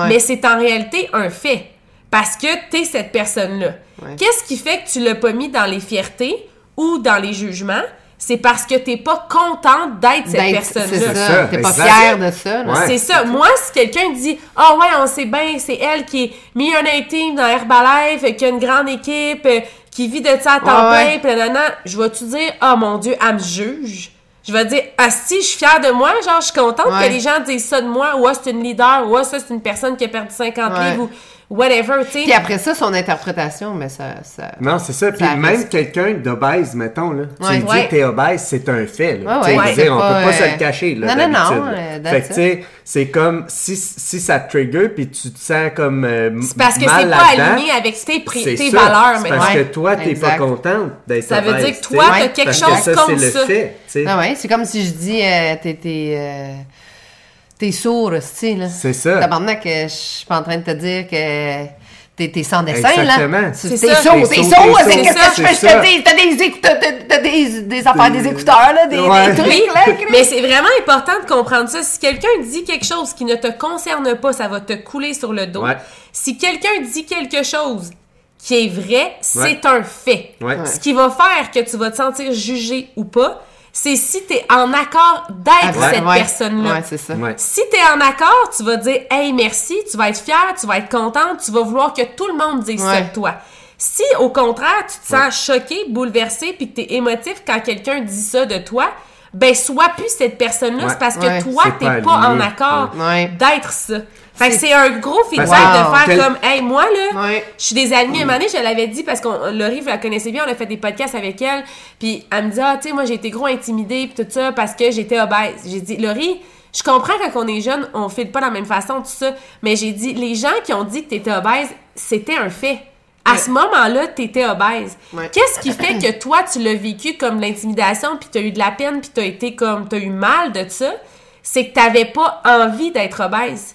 Mais c'est en réalité un fait. Parce que t'es cette personne-là. Ouais. Qu'est-ce qui fait que tu l'as pas mis dans les fiertés ou dans les jugements? C'est parce que t'es pas contente d'être cette personne-là. C'est ça, ça. T'es pas exact. fier de ça. Ouais. C'est ça. Moi, si quelqu'un dit Ah ouais, on sait bien, c'est elle qui est millionnaire team dans Herbalife, qui a une grande équipe, euh, qui vit de ça à temps Ouais, plein, nanana, je vais-tu dire Ah mon Dieu, elle me juge. Je vais dire Ah si, je suis fière de moi, genre je suis contente Ouais. que les gens disent ça de moi, ou ah, c'est une leader, ou ah, ça c'est une personne qui a perdu 50 Ouais. livres, ou whatever, tu Puis sais. après ça, son interprétation, mais ça. ça... Non, c'est ça. Puis même quelqu'un d'obèse, mettons, là. Ouais. Tu dis Ouais. que t'es obèse, c'est un fait, là. Ouais, veux dire, on pas, peut pas se euh, le cacher, là. non, non, non, euh, Fait que, tu sais, c'est comme si, si ça te trigger, puis tu te sens comme. euh, C'est parce que mal c'est pas aligné avec tes, pri- c'est tes ça. valeurs, C'est mais parce Ouais. que toi, t'es pas contente d'être Ça veut obèse, dire que toi, t'as quelque chose que ça, c'est le fait, tu sais. Ah ouais, c'est comme si je dis, euh, t'es, t'es, sourd, tu sais, là. C'est ça. Tabarnak, euh, je suis pas en train de te dire que t'es, t'es sans dessin, Exactement. là. C'est T'es ça. sourd, T'es sourd, c'est sourd, qu'est-ce que je c'est fais, je ça. te dis, t'as des écouteurs, t'as, des, des affaires, des écouteurs, là, des, Ouais. des trucs, Oui, là. Chris. mais c'est vraiment important de comprendre ça. Si quelqu'un dit quelque chose qui ne te concerne pas, ça va te couler sur le dos. Ouais. Si quelqu'un dit quelque chose qui est vrai, c'est Ouais. un fait. Ouais. Ce qui va faire que tu vas te sentir jugé ou pas, c'est si tu es en accord d'être Ouais, cette ouais. personne-là. Ouais, c'est ça. Ouais. Si tu es en accord, tu vas dire Hey, merci, tu vas être fier, tu vas être contente, tu vas vouloir que tout le monde dise ça de toi. Si, au contraire, tu te sens choqué, bouleversé, puis que tu es émotif quand quelqu'un dit ça de toi, ben, sois plus cette personne-là. Ouais. C'est parce que toi, t'es pas pas, en accord Ouais. d'être ça. Fait que C'est- un gros feedback que- de faire Quel- comme Hey, moi, là, Ouais. je suis désalignée. À un moment donné, je l'avais dit parce qu'on Laurie, vous la connaissez bien, on a fait des podcasts avec elle. Puis elle me dit Ah, tu sais, moi, j'ai été gros intimidée, puis tout ça, parce que j'étais obèse. J'ai dit Laurie, je comprends quand on est jeune, on file pas de la même façon, tout ça. Mais j'ai dit Les gens qui ont dit que t'étais obèse, c'était un fait. À Ouais. ce moment-là, t'étais obèse. Ouais. Qu'est-ce qui fait que toi, tu l'as vécu comme l'intimidation, puis t'as eu de la peine, puis t'as été comme, t'as eu mal de ça? c'est que t'avais pas envie d'être obèse.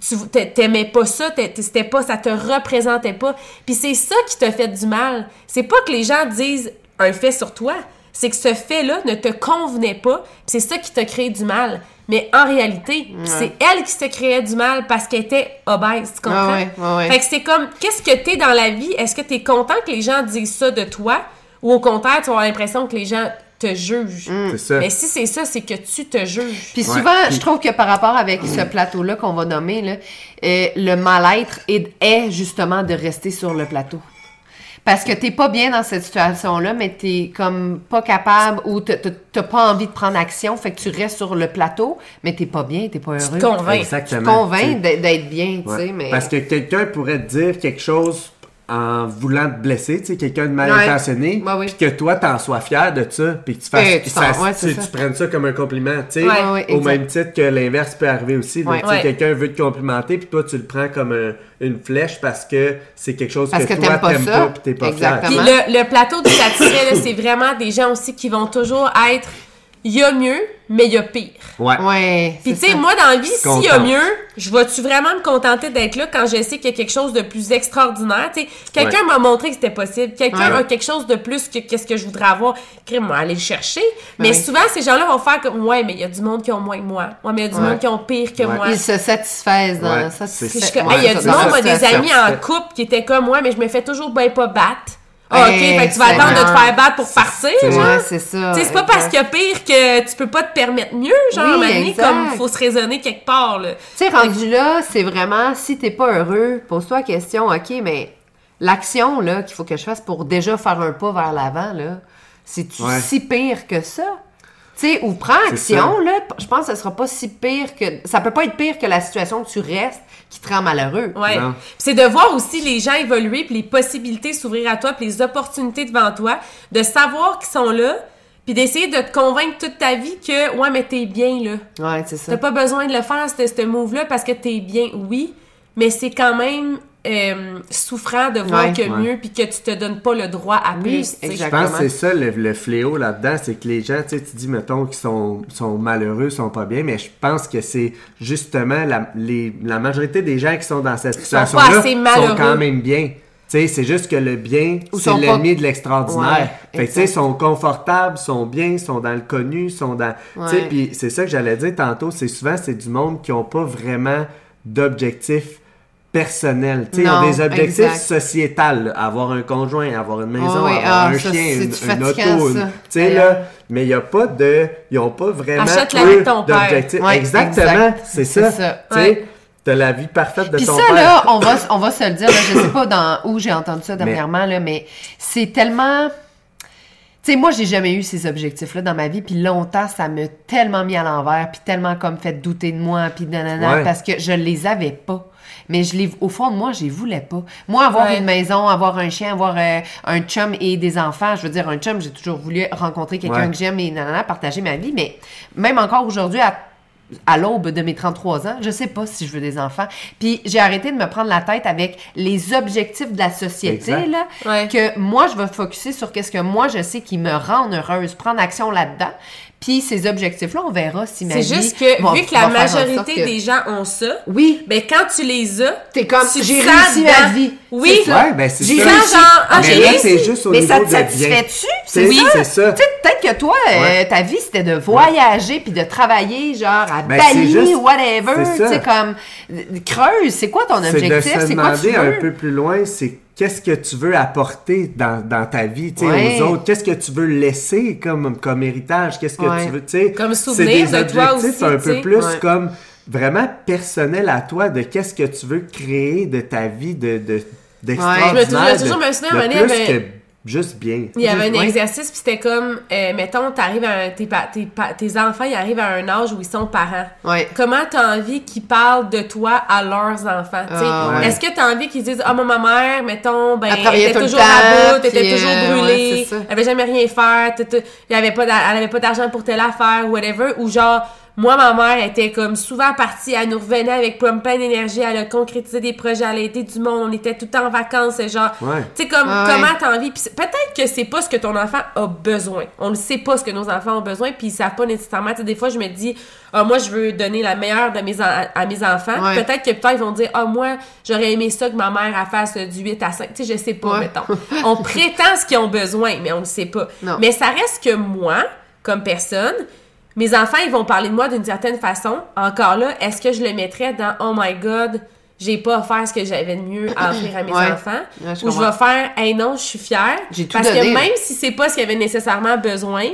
Tu t'aimais pas ça, t'a- c'était pas, ça te représentait pas. Puis c'est ça qui t'a fait du mal. C'est pas que les gens disent un fait sur toi, c'est que ce fait-là ne te convenait pas, puis c'est ça qui t'a créé du mal. Mais en réalité, c'est elle qui se créait du mal parce qu'elle était obèse, tu comprends? Ouais, ouais, ouais. Fait que c'est comme, qu'est-ce que t'es dans la vie? Est-ce que t'es content que les gens disent ça de toi? Ou au contraire, tu vas avoir l'impression que les gens te jugent? Mm. C'est ça. Mais si c'est ça, c'est que tu te juges. Puis souvent, je trouve que par rapport avec ce plateau-là qu'on va nommer, là, euh, le mal-être est, est justement de rester sur le plateau. Parce que t'es pas bien dans cette situation-là, mais t'es comme pas capable ou t'as- pas envie de prendre action, fait que tu restes sur le plateau, mais t'es pas bien, t'es pas heureux. te convaincs. Tu te convaincs Tu d'être bien, tu sais, mais... Parce que quelqu'un pourrait te dire quelque chose en voulant te blesser, tu sais, quelqu'un de mal intentionné, Ouais, oui. puis que toi, t'en sois fier de ça, puis que tu fasses, Eh, tu ça- ouais, tu, ça. tu prennes ça comme un compliment, tu sais, Ouais, ouais, au même titre que l'inverse peut arriver aussi. Ouais. tu sais, Ouais. Quelqu'un veut te complimenter, puis toi, tu le prends comme un- une flèche parce que c'est quelque chose Parce que, que toi, t'aimes pas pas, puis t'es pas Exactement. Puis fier. le, le plateau du satisfait, là, c'est vraiment des gens aussi qui vont toujours être il y a mieux, mais il y a pire. Ouais. Ouais, Puis tu sais, moi dans la vie, s'il y a mieux, je vais-tu vraiment me contenter d'être là quand je sais qu'il y a quelque chose de plus extraordinaire? Tu sais, quelqu'un Ouais. m'a montré que c'était possible. Quelqu'un Ouais. a quelque chose de plus que qu'est-ce que je voudrais avoir. Crime, moi, aller le chercher. Mais Ouais. souvent, ces gens-là vont faire comme, ouais, mais il y a du monde qui ont moins que moi. Ouais, mais il y a du Ouais. monde qui ont pire que Ouais. moi. Ils se satisfaisent dans Ouais, ça. c'est Ouais, hey, il y a du monde, moi, des amis en couple qui étaient comme moi, mais je me fais toujours ben pas battre. Ah, ok, Hey, fait que tu vas attendre de te faire battre pour partir, c'est- genre? Ouais, c'est ça. Tu sais, c'est pas parce qu'il y a pire que tu peux pas te permettre mieux, genre, Oui, à un moment donné, exact. comme faut se raisonner quelque part, là. Tu sais, rendu là, c'est vraiment, si t'es pas heureux, pose-toi la question, OK, mais l'action, là, qu'il faut que je fasse pour déjà faire un pas vers l'avant, là, c'est-tu Ouais. si pire que ça? Tu sais, ou prends C'est action, là, je pense que ça sera pas si pire que... Ça peut pas être pire que la situation que tu restes qui te rend malheureux. Ouais. C'est de voir aussi les gens évoluer, puis les possibilités s'ouvrir à toi, puis les opportunités devant toi, de savoir qu'ils sont là, puis d'essayer de te convaincre toute ta vie que, ouais, mais t'es bien, là. Ouais, c'est ça. T'as pas besoin de le faire, ce, ce move-là, parce que t'es bien, oui, mais c'est quand même euh, souffrant de voir Ouais. que Ouais. mieux, puis que tu te donnes pas le droit à Oui, plus. Je pense que c'est ça le, le fléau là-dedans, c'est que les gens, tu sais, tu dis, mettons, qu'ils sont, sont malheureux, sont pas bien, mais je pense que c'est justement la, les, la majorité des gens qui sont dans cette pas situation-là assez sont quand même bien. Tu sais, c'est juste que le bien, c'est l'ennemi pas- de l'extraordinaire. Ouais, fait que, tu sais, exact. sont confortables, sont bien, sont dans le connu, sont dans... Tu sais, Ouais. puis c'est ça que j'allais dire tantôt, c'est souvent, c'est du monde qui ont pas vraiment d'objectifs personnels. Tu sais, ils ont des objectifs exact. sociétals, avoir un conjoint, avoir une maison, oui, avoir ah, un ça, chien, une, auto, tu sais là, mais il y a pas de, ils ont pas vraiment d'objectifs. Ouais, Exactement, exact. c'est C'est ça. ça. Tu sais, la vie parfaite de Puis ton ça, père. là, on va, on va se le dire, là, je sais pas dans où j'ai entendu ça (laughs) dernièrement, là, mais c'est tellement... Tu sais, moi, j'ai jamais eu ces objectifs-là dans ma vie, puis longtemps, ça m'a tellement mis à l'envers, puis tellement comme fait douter de moi, puis nanana, Ouais. parce que je les avais pas. Mais je les, au fond de moi, je les voulais pas. Moi, avoir Ouais. une maison, avoir un chien, avoir euh, un chum et des enfants, je veux dire, un chum, j'ai toujours voulu rencontrer quelqu'un Ouais. que j'aime et nanana, partager ma vie, mais même encore aujourd'hui, à à l'aube de mes 33 ans, je sais pas si je veux des enfants. Puis j'ai arrêté de me prendre la tête avec les objectifs de la société Exact. là, Ouais. que moi je vais focuser sur qu'est-ce que moi je sais qui me rend heureuse, prendre action là-dedans. Puis ces objectifs là, on verra si ma C'est juste que, va- vu que la majorité que- des gens ont ça, Oui, ben quand tu les as, t'es comme j'ai réussi ma dedans. vie. Oui. C'est ça. Ouais, ben c'est J'ai ça. réussi. genre, ah, mais j'ai là, c'est juste au Mais niveau ça te satisfait-tu? C'est C'est ça? c'est ça. Tu sais, peut-être que toi, euh, Ouais. ta vie, c'était de voyager puis de travailler, genre, à Ben, Bali, juste- whatever. c'est Tu ça. sais, comme, euh, creuse, c'est quoi ton C'est de objectif? se C'est quoi tu demander un veux? peu plus loin, c'est qu'est-ce que tu veux apporter dans, dans ta vie, tu sais, Ouais. aux autres? Qu'est-ce que tu veux laisser comme, comme héritage? Qu'est-ce que Ouais. tu veux, tu sais? Comme c'est souvenir des de toi aussi, un tu peu plus Ouais. comme vraiment personnel à toi de qu'est-ce que tu veux créer de ta vie de, de, d'extraordinaire. Je me toujours me souviens, juste bien. Il y avait un Ouais. exercice, puis c'était comme, euh, mettons, t'arrives à un- tes, pa- tes, pa- tes enfants, ils arrivent à un âge où ils sont parents. Ouais. Comment t'as envie qu'ils parlent de toi à leurs enfants? tu sais? Ah, ouais. Est-ce que t'as envie qu'ils disent, ah, moi, ma mère, mettons, ben, Elle était toujours temps, à bout, était puis, toujours euh, ouais, brûlée, elle avait jamais rien faire, t'étais- il y avait pas d'a- elle avait pas d'argent pour telle affaire, whatever, ou genre, Moi, ma mère était comme souvent partie, elle nous revenait avec plein plein d'énergie, elle a concrétisé des projets, elle a aidé du monde, on était tout le temps en vacances, c'est genre, Ouais. tu sais, comme, Ah ouais. comment t'as envie, peut-être que c'est pas ce que ton enfant a besoin, on ne sait pas ce que nos enfants ont besoin, puis ils savent pas nécessairement, tu sais, des fois, je me dis, ah, moi, je veux donner la meilleure de mes en- à mes enfants, Ouais. peut-être que peut-être ils vont dire, ah, moi, j'aurais aimé ça que ma mère elle fasse du 8 à 5, tu sais, je sais pas, Ouais. mettons. On (laughs) prétend ce qu'ils ont besoin, mais on ne sait pas. Non. Mais ça reste que moi, comme personne, mes enfants, ils vont parler de moi d'une certaine façon. Encore là, est-ce que je le mettrais dans Oh my God, j'ai pas offert ce que j'avais de mieux à offrir à mes Ouais. enfants? Ouais, je Ou je vais faire Hey non, je suis fière. J'ai tout Parce donné, que même si c'est pas ce qu'ils avaient nécessairement besoin,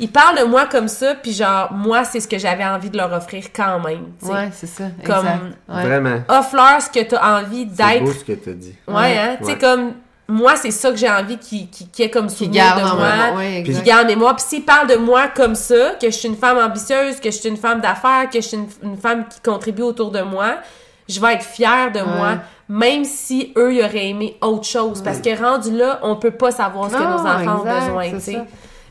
ils parlent de moi comme ça, puis genre, moi, c'est ce que j'avais envie de leur offrir quand même. tu sais. Ouais, c'est ça. Comme- exact. Ouais. Vraiment. Offre-leur ce que tu as envie C'est beau d'être. ce que tu as dit. Ouais, Ouais. hein? Tu sais, comme, moi, c'est ça que j'ai envie qui, qui, qui est comme Qui souvenir garde de moi. Ouais, qui garde en mémoire. Puis s'ils parlent de moi comme ça, que je suis une femme ambitieuse, que je suis une femme d'affaires, que je suis une, une femme qui contribue autour de moi, je vais être fière de moi, même si eux, ils auraient aimé autre chose. Parce que rendu là, on peut pas savoir ce que nos enfants exact, ont besoin, c'est tu sais. ça.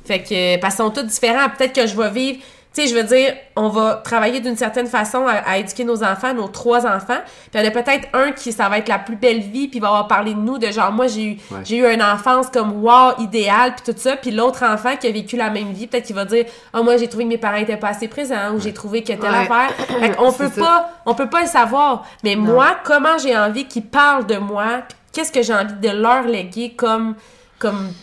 Fait que, parce qu'ils sont tous différents. Peut-être que je vais vivre, tu sais, je veux dire, on va travailler d'une certaine façon à, à éduquer nos enfants, nos trois enfants. Puis il y en a peut-être un qui, ça va être la plus belle vie, puis il va avoir parlé de nous, de genre, moi, j'ai eu, Ouais. j'ai eu une enfance comme wow, idéal, puis tout ça. Puis l'autre enfant qui a vécu la même vie, peut-être qu'il va dire, ah, moi, j'ai trouvé que mes parents étaient pas assez présents, ou j'ai trouvé que telle Ouais. affaire. Fait qu'on (laughs) C'est peut ça. pas, on peut pas le savoir. Mais moi, comment j'ai envie qu'ils parlent de moi, qu'est-ce que j'ai envie de leur léguer comme, comme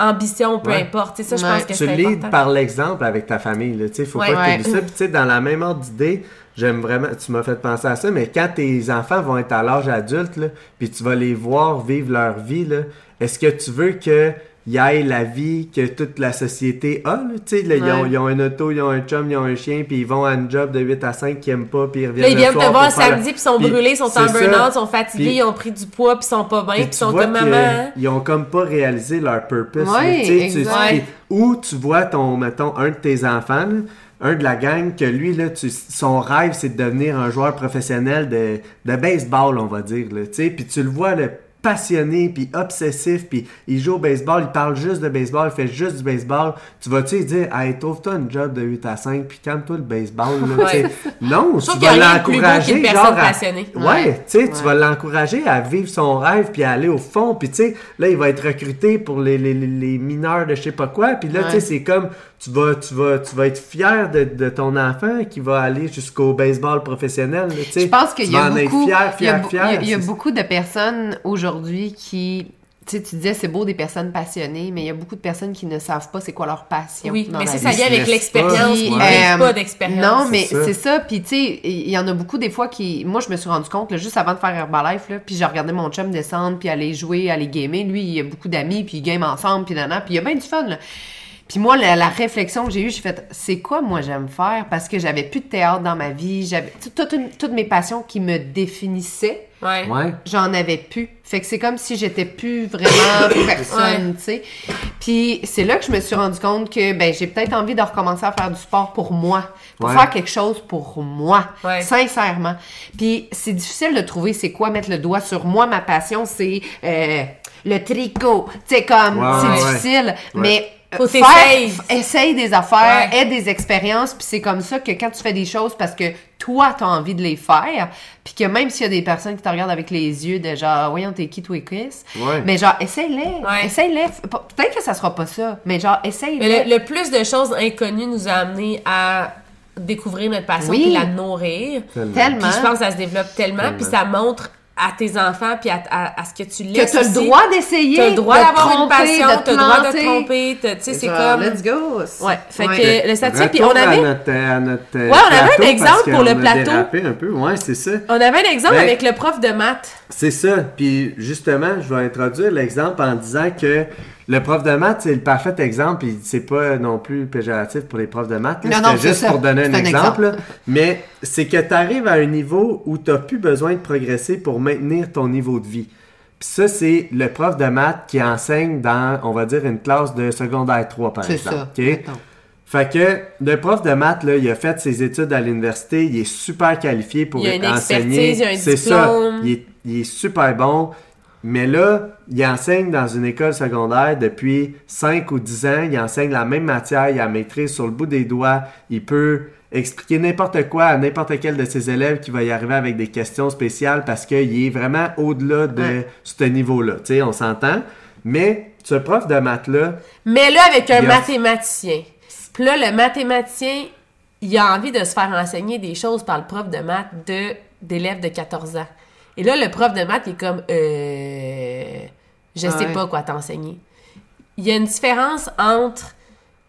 ambition, peu Ouais. importe. Tu sais, ça, je pense que tu c'est leads important. par l'exemple avec ta famille. Là. Tu sais, faut Ouais. pas que tu Ouais. ça. Puis, tu sais, dans la même ordre d'idée, j'aime vraiment. Tu m'as fait penser à ça, mais quand tes enfants vont être à l'âge adulte, là, puis tu vas les voir vivre leur vie, là, est-ce que tu veux que y ait la vie que toute la société a? là? Tu sais, là, ils, ont, Ouais. ils ont un auto, ils ont un chum, ils ont un chien, puis ils vont à une job de 8 à 5 qu'ils aiment pas, puis ils reviennent Là, ils le viennent te voir samedi, puis sont Puis brûlés, sont en burn-out, sont fatigués, ils ont pris du poids, puis sont pas bien, Puis tu sont comme maman. hein? Ils ont comme pas réalisé leur purpose. Ouais, là, tu sais, tu- Ou vois ton, mettons, un de tes enfants, là, un de la gang, que lui, là, tu, son rêve, c'est de devenir un joueur professionnel de, de baseball, on va dire. Là, tu sais, puis tu le vois, le passionné, puis obsessif, puis il joue au baseball, il parle juste de baseball, il fait juste du baseball. Tu vas-tu dire, hey, trouve-toi une job de 8 à 5, puis calme-toi le baseball. Ouais. (laughs) Non, tu vas l'encourager. genre, à-. Ouais, Ouais. tu sais, tu Ouais. vas l'encourager à vivre son rêve puis à aller au fond. Puis tu sais, là, il va être recruté pour les, les, mineurs de je sais pas quoi. Puis là, tu sais, c'est comme, tu vas, tu, vas, tu vas être fier de, de ton enfant qui va aller jusqu'au baseball professionnel. là, tu sais. Je pense qu'il y y y y a beaucoup de personnes aujourd'hui qui, tu sais, tu disais c'est beau des personnes passionnées, mais il y a beaucoup de personnes qui ne savent pas c'est quoi leur passion. Oui, dans mais c'est ça vient avec l'expérience, ils Ouais. vivent euh, pas d'expérience. Non, mais ça. c'est ça. Puis, tu sais, il y en a beaucoup des fois qui. Moi, je me suis rendu compte, là, juste avant de faire Herbalife, là, puis j'ai regardé mon chum descendre, puis aller jouer, aller gamer. Lui, il a beaucoup d'amis, puis ils game ensemble, puis nana, puis il y a bien du fun, là. Puis moi, la, la réflexion que j'ai eue, j'ai fait, c'est quoi moi j'aime faire? Parce que j'avais plus de théâtre dans ma vie, j'avais toutes mes passions qui me définissaient Ouais. Ouais. j'en avais plus. Fait que c'est comme si j'étais plus vraiment (coughs) personne, tu sais. Puis c'est là que je me suis rendu compte que ben j'ai peut-être envie de recommencer à faire du sport pour moi, pour Ouais. faire quelque chose pour moi, Ouais. sincèrement. Puis c'est difficile de trouver c'est quoi mettre le doigt sur moi. Ma passion c'est euh, le tricot, tu sais comme Ouais, c'est ouais, ouais. difficile, mais Faut faire- t'essayer. f- essaye des affaires, Ouais. aie des expériences, puis c'est comme ça que quand tu fais des choses parce que toi, tu as envie de les faire, puis que même s'il y a des personnes qui te regardent avec les yeux de genre, voyons, t'es qui, toi, Chris? Ouais. Mais genre, essaye-les. Ouais. Essaye-les. Peut-être que ça sera pas ça, mais genre, essaye-les. Mais le, le plus de choses inconnues nous a amené à découvrir notre passion Oui. puis la nourrir. Tellement. Tellement. Puis je pense que ça se développe tellement, Tellement. puis ça montre à tes enfants puis à, à- à ce que tu que laisses t'as le aussi. droit d'essayer. T'as le droit d'avoir une tromper, passion, de te t'as le droit de tromper, tu sais, c'est comme... Let's go. Ouais, fait Ouais. que le statut, puis on avait... à notre, à notre, euh, Ouais, on avait un exemple pour le a plateau. un peu, ouais, c'est ça. On avait un exemple Ben- avec le prof de maths. C'est ça. Puis justement, je vais introduire l'exemple en disant que le prof de maths, c'est le parfait exemple. Puis c'est pas non plus péjoratif pour les profs de maths. là. Non, non, C'était c'est juste ça. pour donner un un exemple. Mais c'est que tu arrives à un niveau où tu n'as plus besoin de progresser pour maintenir ton niveau de vie. Puis ça, c'est le prof de maths qui enseigne dans, on va dire, une classe de secondaire 3, par C'est exemple. ça. OK? mettons. Fait que le prof de maths, là, il a fait ses études à l'université, il est super qualifié pour Il a une enseigner. expertise, il a un C'est ça. diplôme. Il est, il est super bon. Mais là, il enseigne dans une école secondaire depuis 5 ou 10 ans. Il enseigne la même matière, il a maîtrise sur le bout des doigts. Il peut expliquer n'importe quoi à n'importe quel de ses élèves qui va y arriver avec des questions spéciales parce qu'il est vraiment au-delà de Ouais. ce niveau-là. Tu sais, on s'entend. Mais ce prof de maths-là, Mais là, avec un a- mathématicien. Puis là, le mathématicien, il a envie de se faire enseigner des choses par le prof de maths de, d'élèves de 14 ans. Et là, le prof de maths il est comme, euh, je sais Ouais. pas quoi t'enseigner. Il y a une différence entre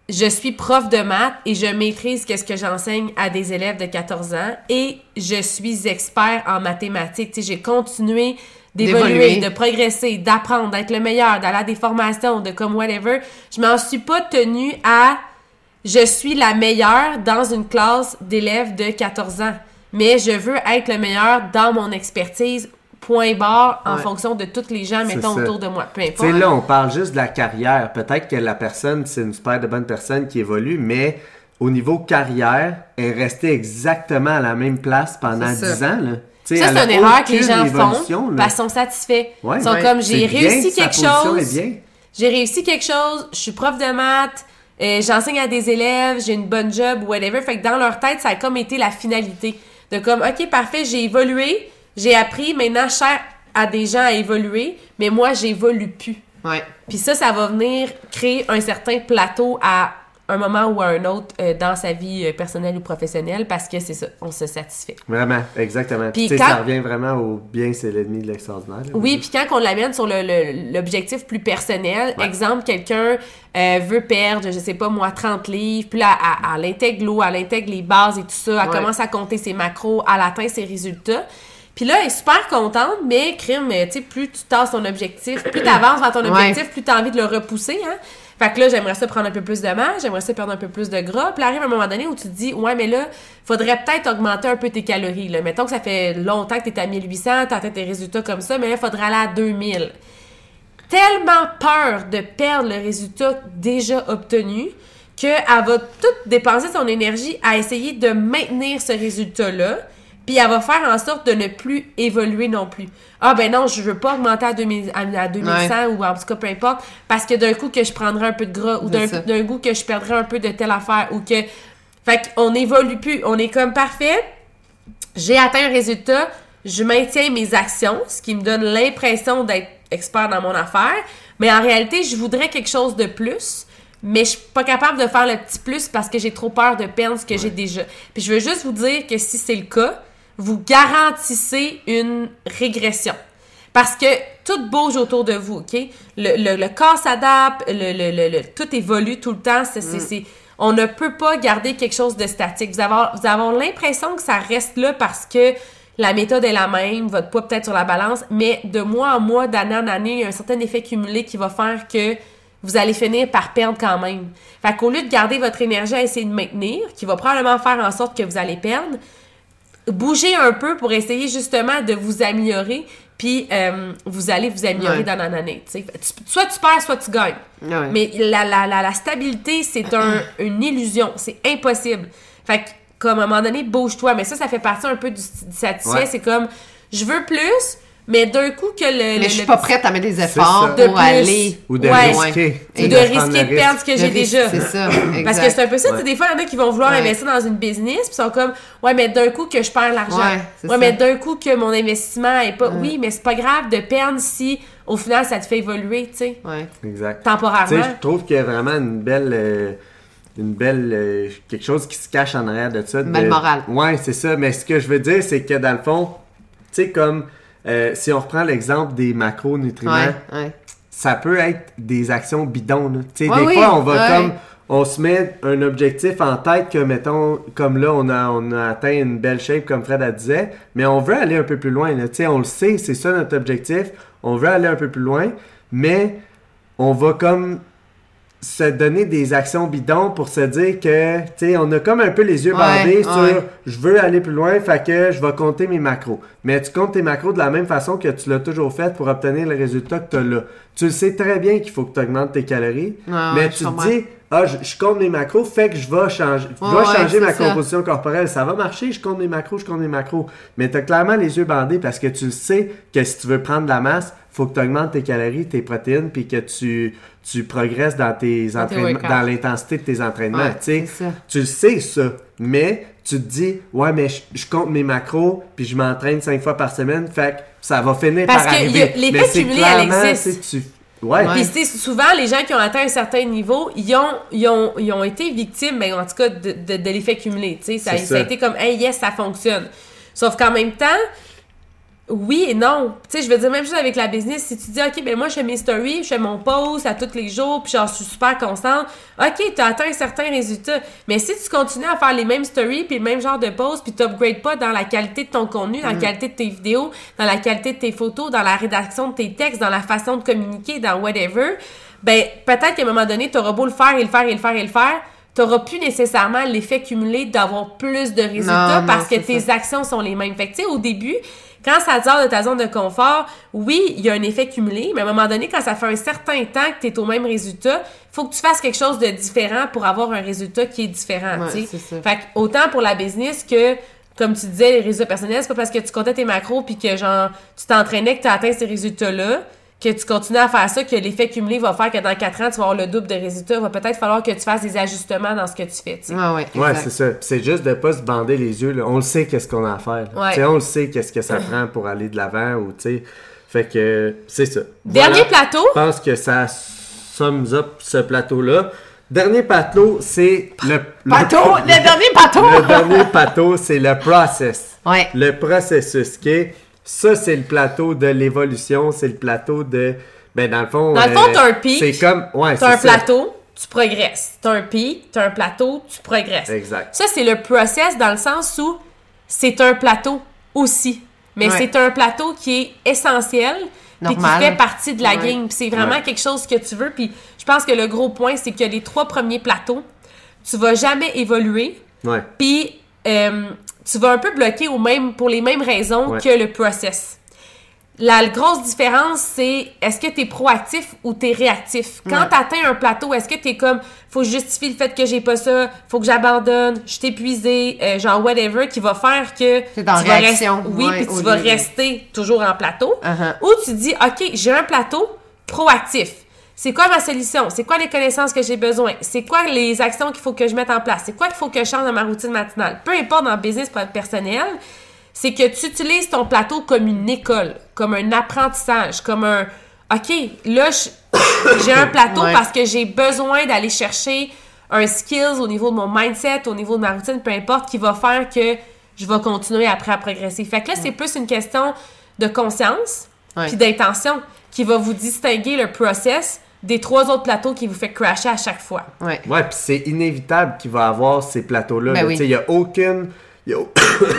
je suis prof de maths et je maîtrise qu'est-ce que j'enseigne à des élèves de 14 ans et je suis expert en mathématiques. Tu sais, j'ai continué d'évoluer, D'évoluer. de progresser, d'apprendre, d'être le meilleur, d'aller à des formations, de comme whatever. Je m'en suis pas tenue à je suis la meilleure dans une classe d'élèves de 14 ans. Mais je veux être le meilleur dans mon expertise, point barre, en Ouais. fonction de tous les gens, mettons, autour de moi. Peu Tu sais, importe. là, on parle juste de la carrière. Peut-être que la personne, c'est une super de bonne personne qui évolue, mais au niveau carrière, elle est restée exactement à la même place pendant C'est ça. 10 ans. Là. Ça, c'est une erreur que les gens font là. parce qu'ils sont satisfaits. Ouais. Ils sont Ouais. comme, j'ai réussi sa quelque chose, est bien. j'ai réussi quelque chose, je suis prof de maths, euh, j'enseigne à des élèves, j'ai une bonne job, whatever. Fait que dans leur tête, ça a comme été la finalité. De comme, OK, parfait, j'ai évolué, j'ai appris, maintenant sers à des gens à évoluer, mais moi, j'évolue plus. Ouais. Puis ça, ça va venir créer un certain plateau à un moment ou à un autre euh, dans sa vie euh, personnelle ou professionnelle parce que c'est ça, on se satisfait. Vraiment, exactement. Puis Puis, tu sais, quand- ça revient vraiment au bien, c'est l'ennemi de l'extraordinaire. Oui, puis quand on l'amène sur le- le- l'objectif plus personnel, Ouais. exemple, quelqu'un euh, veut perdre, je sais pas moi, 30 livres, puis là, elle, elle intègre l'eau, elle intègre les bases et tout ça, elle Ouais. commence à compter ses macros, elle atteint ses résultats. Puis là, elle est super contente, mais crime, tu sais, plus tu tasses ton objectif, plus tu avances vers ton Ouais. objectif, plus tu as envie de le repousser, hein. Fait que là, j'aimerais ça prendre un peu plus de masse, j'aimerais ça perdre un peu plus de gras. Puis là, arrive un moment donné où tu te dis, ouais, mais là, faudrait peut-être augmenter un peu tes calories. Mettons que ça fait longtemps que tu es à 1800, tu atteint tes résultats comme ça, mais là, faudrait aller à 2000. Tellement peur de perdre le résultat déjà obtenu qu'elle va tout dépenser son énergie à essayer de maintenir ce résultat-là. Puis elle va faire en sorte de ne plus évoluer non plus. Ah ben non, je veux pas augmenter à, 2000 à, à 2100 ou en tout cas peu importe, parce que d'un coup que je prendrais un peu de gras ou d'un coup que je perdrais un peu de telle affaire ou que... Fait qu'on évolue plus. On est comme parfait, j'ai atteint un résultat, je maintiens mes actions, ce qui me donne l'impression d'être expert dans mon affaire, mais en réalité, je voudrais quelque chose de plus, mais je suis pas capable de faire le petit plus parce que j'ai trop peur de perdre ce que j'ai déjà. Puis je veux juste vous dire que si c'est le cas, vous garantissez une régression. Parce que tout bouge autour de vous, OK? Le, le, le corps s'adapte, le, tout évolue tout le temps. C'est, c'est, c'est- on ne peut pas garder quelque chose de statique. Vous avez, vous avez l'impression que ça reste là parce que la méthode est la même, votre poids peut-être sur la balance, mais de mois en mois, d'année en année, il y a un certain effet cumulé qui va faire que vous allez finir par perdre quand même. Fait qu'au lieu de garder votre énergie à essayer de maintenir, qui va probablement faire en sorte que vous allez perdre, bougez un peu pour essayer justement de vous améliorer, puis euh, vous allez vous améliorer Ouais. dans l'année. Soit tu perds, soit tu gagnes. Ouais. Mais la, la, la, la stabilité, c'est un, (clears throat) une illusion. C'est impossible. Fait que, comme à un moment donné, bouge-toi. Mais ça, ça fait partie un peu du, du satisfait. Ouais. C'est comme, je veux plus, mais d'un coup que le... Mais le- je suis le pas prête à mettre des efforts De pour plus. aller. Ou de Ouais. risquer. Ou de risquer de perdre risque. ce que j'ai déjà. C'est ça. (laughs) Parce que c'est un peu ça, tu sais, Ouais. des fois, il y en a qui vont vouloir Ouais. investir dans une business, puis sont comme, ouais, mais d'un coup que je perds l'argent. Ouais, Ouais, c'est ça. mais d'un coup que mon investissement est pas. Oui, mais c'est pas grave de perdre si, au final, ça te fait évoluer, tu sais, Ouais. Exact. Tu sais, temporairement. je trouve qu'il y a vraiment une belle. euh, une belle. euh, quelque chose qui se cache en arrière de ça. Une belle de- morale. Ouais, c'est ça. Mais ce que je veux dire, c'est que dans le fond, tu sais, comme. Euh, si on reprend l'exemple des macronutriments, Ouais. Ouais. ça peut être des actions bidons. là. Des oui, fois, on va comme. On se met un objectif en tête que, mettons, comme là, on a, on a atteint une belle shape, comme Fred a disait, mais on veut aller un peu plus loin. là. Tu sais, on le sait, c'est ça notre objectif. On veut aller un peu plus loin, mais on va comme se donner des actions bidons pour se dire que, tu sais, on a comme un peu les yeux Ouais, bandés sur ouais. je veux aller plus loin, fait que je vais compter mes macros. Mais tu comptes tes macros de la même façon que tu l'as toujours fait pour obtenir le résultat que tu as là. Tu le sais très bien qu'il faut que tu augmentes tes calories, Ouais, mais tu te dis, ah, je, je compte mes macros, fait que je vais changer, je vais Ouais, changer ouais, ma ça. composition corporelle. Ça va marcher, je compte mes macros, je compte mes macros. Mais tu as clairement les yeux bandés parce que tu sais que si tu veux prendre de la masse, faut que tu augmentes tes calories, tes protéines, puis que tu, tu progresses dans tes entraînements, dans l'intensité de tes entraînements. Ouais, tu le sais, ça. Mais tu te dis, ouais, mais je, je compte mes macros, puis je m'entraîne cinq fois par semaine, fait que ça va finir Parce par que arriver. y a- l'effet cumulé, tu- Ouais. Puis tu souvent, les gens qui ont atteint un certain niveau, ils ont, ils ont, ils ont été victimes, ben, en tout cas, de, de, de l'effet cumulé. Ça, ça a été comme, hey, yes, ça fonctionne. Sauf qu'en même temps, oui et non. Tu sais, je veux dire, même chose avec la business, si tu dis, OK, ben moi, je fais mes stories, je fais mon post à tous les jours, puis j'en suis super constante, OK, tu as atteint un certain résultat. Mais si tu continues à faire les mêmes stories, puis le même genre de posts, puis tu n'upgrades pas dans la qualité de ton contenu, dans la qualité de tes vidéos, dans la qualité de tes photos, dans la rédaction de tes textes, dans la façon de communiquer, dans whatever, ben peut-être qu'à un moment donné, tu auras beau le faire et le faire et le faire et le faire, tu n'auras plus nécessairement l'effet cumulé d'avoir plus de résultats Non, parce non, que tes ça. actions sont les mêmes. Fait que, tu sais, au début, quand ça sort de ta zone de confort, oui, il y a un effet cumulé, mais à un moment donné, quand ça fait un certain temps que tu es au même résultat, faut que tu fasses quelque chose de différent pour avoir un résultat qui est différent, Ouais, c'est ça. Fait que, autant pour la business que, comme tu disais, les résultats personnels, c'est pas parce que tu comptais tes macros puis que, genre, tu t'entraînais que tu as atteint ces résultats-là, que tu continues à faire ça, que l'effet cumulé va faire que dans 4 ans, tu vas avoir le double de résultats. Il va peut-être falloir que tu fasses des ajustements dans ce que tu fais, tu sais. Ouais, ouais, c'est ça. C'est juste de pas se bander les yeux. là. On le sait qu'est-ce qu'on a à faire. Ouais. Tu sais, On le sait qu'est-ce que ça (clears throat) prend pour aller de l'avant ou tu sais. Fait que c'est ça. Dernier Voilà. plateau? Je pense que ça sums up ce plateau-là. Dernier plateau, c'est le, le-! (laughs) Le dernier bateau! Le dernier plateau, c'est le process. Ouais. Le processus, OK? Ça, c'est le plateau de l'évolution. C'est le plateau de... Ben, dans le fond... Dans le fond, t'as un pic, C'est comme... Ouais, T'as un ça. plateau, tu progresses. T'as un pic, t'as un plateau, tu progresses. Exact. Ça, c'est le process dans le sens où c'est un plateau aussi. Mais Ouais. c'est un plateau qui est essentiel puis qui fait partie de la Ouais. game. Puis c'est vraiment Ouais. quelque chose que tu veux. Puis je pense que le gros point, c'est que les trois premiers plateaux, tu vas jamais évoluer. Ouais. Puis euh, tu vas un peu bloquer au même, pour les mêmes raisons Ouais. que le process. La grosse différence, c'est est-ce que tu es proactif ou tu es réactif? Quand Ouais. tu atteins un plateau, est-ce que tu es comme faut justifier le fait que j'ai pas ça, faut que j'abandonne, je suis épuisé, euh, genre whatever, qui va faire que en tu vas réaction, rester- oui, puis tu vas lieu rester toujours en plateau. Uh-huh. Ou tu dis OK, j'ai un plateau proactif. C'est quoi ma solution? C'est quoi les connaissances que j'ai besoin? C'est quoi les actions qu'il faut que je mette en place? C'est quoi qu'il faut que je change dans ma routine matinale? Peu importe dans le business personnel, c'est que tu utilises ton plateau comme une école, comme un apprentissage, comme un OK, là, (coughs) j'ai un plateau Ouais. parce que j'ai besoin d'aller chercher un skills au niveau de mon mindset, au niveau de ma routine, peu importe, qui va faire que je vais continuer après à progresser. Fait que là, c'est plus une question de conscience puis d'intention qui va vous distinguer le process des trois autres plateaux qui vous fait crasher à chaque fois. Ouais. Ouais, puis c'est inévitable qu'il va avoir ces plateaux-là. Ben là. oui. Tu sais, Il n'y a aucune. il y a- (coughs)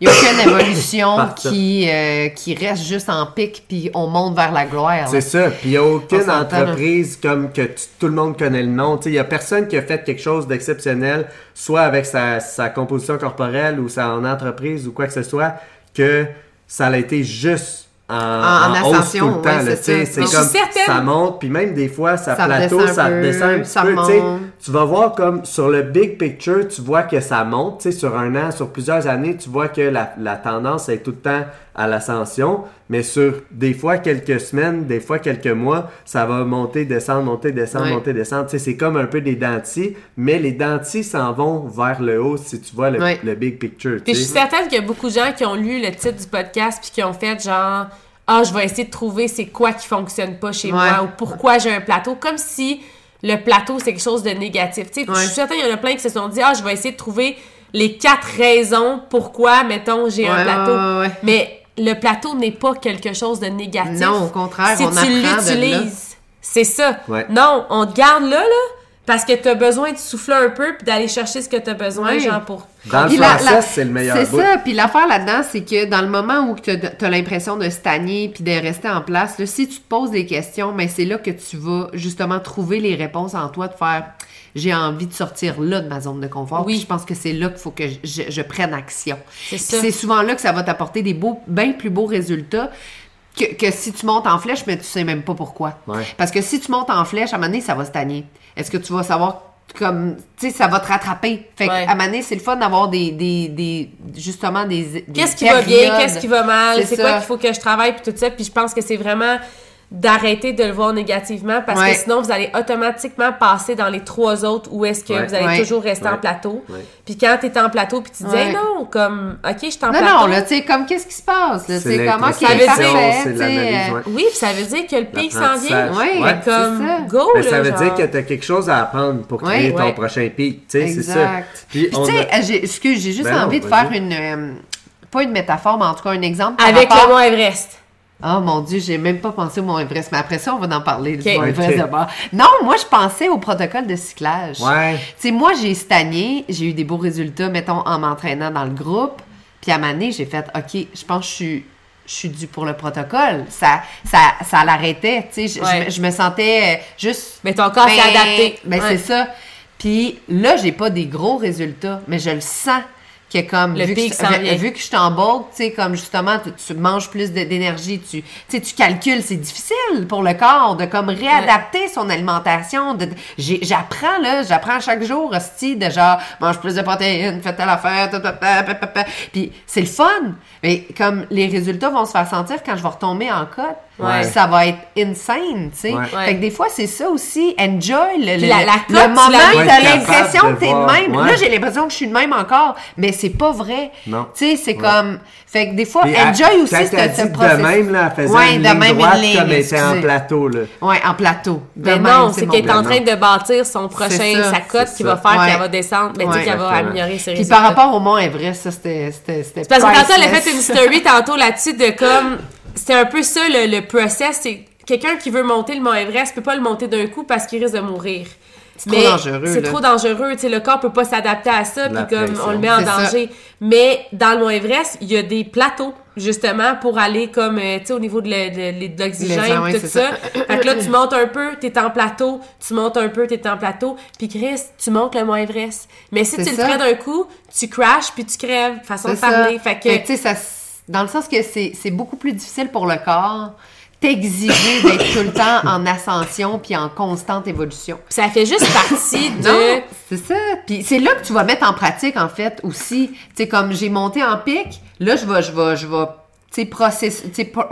Il n'y a aucune évolution (coughs) qui, euh, qui reste juste en pic, puis on monte vers la gloire. C'est ça. Puis il n'y a aucune entreprise comme que tu- tout le monde connaît le nom. Tu sais, Il n'y a personne qui a fait quelque chose d'exceptionnel, soit avec sa, sa composition corporelle ou sa en entreprise ou quoi que ce soit, que ça a été juste en, en en ascension, tout le temps. ouais, là. c'est comme ça monte, puis même des fois ça, Ça plateau, ça redescend un petit ça peu. Tu vas voir comme sur le big picture, tu vois que ça monte, tu sais, sur un an, sur plusieurs années, tu vois que la, la tendance est tout le temps à l'ascension, mais sur des fois quelques semaines, des fois quelques mois, ça va monter, descendre, monter, descendre, Ouais. monter, descendre. Tu sais, c'est comme un peu des dentis, mais les dentis s'en vont vers le haut si tu vois le, Ouais. le big picture. Puis je suis certaine qu'il y a beaucoup de gens qui ont lu le titre du podcast puis qui ont fait genre ah je vais essayer de trouver c'est quoi qui fonctionne pas chez Ouais. moi ou pourquoi j'ai un plateau comme si le plateau c'est quelque chose de négatif. Tu sais, Ouais. je suis certaine qu'il y en a plein qui se sont dit ah je vais essayer de trouver les quatre raisons pourquoi mettons j'ai un plateau. ouais. Mais le plateau n'est pas quelque chose de négatif. Non, au contraire, si on tu apprend de là. l'utilises. C'est ça. Non, on te garde là là parce que tu as besoin de souffler un peu puis d'aller chercher ce que tu as besoin Oui. genre pour Dans le Puis la- process, la- c'est le meilleur C'est bout. ça. Puis l'affaire là-dedans, c'est que dans le moment où tu as, l'impression de stagner puis de rester en place, là, si tu te poses des questions, mais c'est là que tu vas justement trouver les réponses en toi de faire j'ai envie de sortir là de ma zone de confort. Oui. Puis je pense que c'est là qu'il faut que je, je- je prenne action. C'est Puis ça. c'est souvent là que ça va t'apporter des beaux, bien plus beaux résultats. Que, que si tu montes en flèche, mais tu sais même pas pourquoi. Ouais. Parce que si tu montes en flèche, à un moment donné, ça va se tanner. Est-ce que tu vas savoir comme, tu sais, ça va te rattraper? Fait Ouais. un moment donné, c'est le fun d'avoir des, des, des, justement des, des Qu'est-ce qui va bien, qu'est-ce qui va mal, C'est quoi qu'il faut que je travaille, puis tout ça. Puis je pense que c'est vraiment d'arrêter de le voir négativement parce Ouais. que sinon vous allez automatiquement passer dans les trois autres où est-ce que Ouais. vous allez Ouais. toujours rester en plateau. Ouais. Puis quand t'es en plateau puis tu dis Ouais. Hey, non comme OK, je suis en Non, plateau. non, là, tu sais, comme qu'est-ce qui se passe, là, tu C'est sais, comment qui est parfait, tu. Oui, puis ça veut dire que le pic s'en vient. Ouais. Comme c'est ça. go Mais là, ça veut genre. dire que tu as quelque chose à apprendre pour Ouais. créer ton Ouais. prochain pic. Tu sais, c'est ça. Exact. Puis, tu sais, a- euh, j'ai- excuse, j'ai juste Ben envie de faire une, euh, pas une métaphore, mais en tout cas un exemple. avec le Mont Everest. Oh mon Dieu, j'ai même pas pensé au Mont Everest, mais après ça, on va en parler. du Ok. Mont Everest Ok. d'abord. Non, moi, je pensais au protocole de cyclage. Ouais. Tu sais, moi, j'ai stagné, j'ai eu des beaux résultats, mettons, en m'entraînant dans le groupe. Puis à ma année, j'ai fait, OK, je pense que je suis, je suis due pour le protocole. Ça, ça, ça l'arrêtait, tu sais. Je, Ouais. je me- je me sentais euh, juste... Mais ton corps s'est Ben, adapté. Ben, Ouais. c'est ça. Puis là, j'ai pas des gros résultats, mais je le sens que comme Le vu, pic que, vu que je suis en bulk, tu sais comme justement tu, tu manges plus d'énergie, tu tu calcules, c'est difficile pour le corps de comme réadapter son alimentation, de j'apprends là, j'apprends chaque jour hostie de genre mange plus de protéines, fais telle affaire, ta, ta, ta, puis c'est le fun. Mais comme les résultats vont se faire sentir quand je vais retomber en cote, Ouais. puis ça va être insane, tu sais. Ouais. Fait que des fois c'est ça aussi, enjoy le, le, la- la le cote, tu moment, la- t'as l'impression que t'es de même. Ouais. Là, j'ai l'impression que je suis de même encore, mais c'est pas vrai. Non. Tu sais, c'est Ouais. comme. Fait que des fois, Puis, enjoy elle- aussi quand ce, processus. de même, là, elle faisait Ouais, une de ligne même, une droite ligne, comme elle était en plateau. Là. Ouais, en plateau. De Mais même, non, c'est qu'elle est en train de bâtir son prochain, sa cote qui va faire qu'elle va descendre, tu sais, Ouais. qu'elle va améliorer ses Puis résultats. par rapport au Mont Everest, ça, c'était. c'était c'était Parce que tantôt, elle a fait une story tantôt là-dessus de comme. C'était un peu ça le, le process. C'est quelqu'un qui veut monter le Mont Everest peut pas le monter d'un coup parce qu'il risque de mourir. C'est trop dangereux, C'est trop dangereux. Tu sais, le corps peut pas s'adapter à ça, puis comme on le met en C'est ça. danger. Mais dans le Mont Everest, il y a des plateaux justement pour aller comme euh, tu sais au niveau de l'oxygène tout c'est ça. ça. fait que là tu montes un peu, t'es en plateau, tu montes un peu, t'es en plateau, puis Chris, tu montes le Mont Everest. Mais si C'est tu le fais d'un coup, tu crashes puis tu crèves, façon de C'est parler. Fait que tu sais, ça dans le sens que c'est c'est beaucoup plus difficile pour le corps t'exiger d'être tout le temps en ascension puis en constante évolution. ça fait juste partie (laughs) de Non, c'est ça. Puis c'est là que tu vas mettre en pratique, en fait, aussi. Tu sais, comme j'ai monté en pic, là, je vais, je vais, je vais, tu sais, process-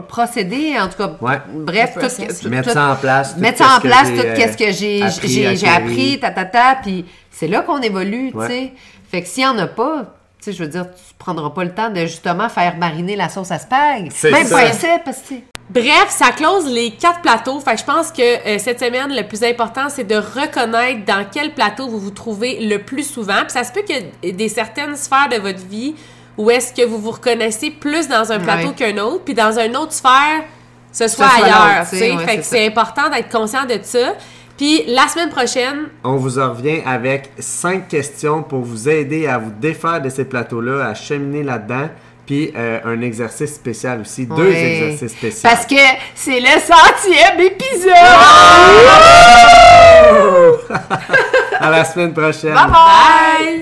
procéder, en tout cas, Ouais. bref, tout, tout- Mettre tout- ça en place. tout mettre ça en place, tout euh, qu'est-ce que j'ai, appris, j'ai, appris, ta, ta, ta, puis c'est là qu'on évolue, tu sais. Fait que s'il y en a pas, tu sais, je veux dire, tu prendras pas le temps de, justement, faire mariner la sauce à spag. C'est Même ça. pas essayer, parce que, Bref, ça close les quatre plateaux. Fait que je pense que euh, cette semaine, le plus important, c'est de reconnaître dans quel plateau vous vous trouvez le plus souvent. Puis ça se peut qu'il y ait des certaines sphères de votre vie où est-ce que vous vous reconnaissez plus dans un plateau Ouais. qu'un autre, puis dans une autre sphère, ce soit, soit ailleurs. sais. ouais, fait que c'est important d'être conscient de ça. Puis la semaine prochaine, On vous en revient avec cinq questions pour vous aider à vous défaire de ces plateaux-là, à cheminer là-dedans. Puis euh, un exercice spécial aussi, deux exercices spéciaux. parce que c'est le centième épisode! (laughs) (laughs) à la semaine prochaine. Bye bye! bye!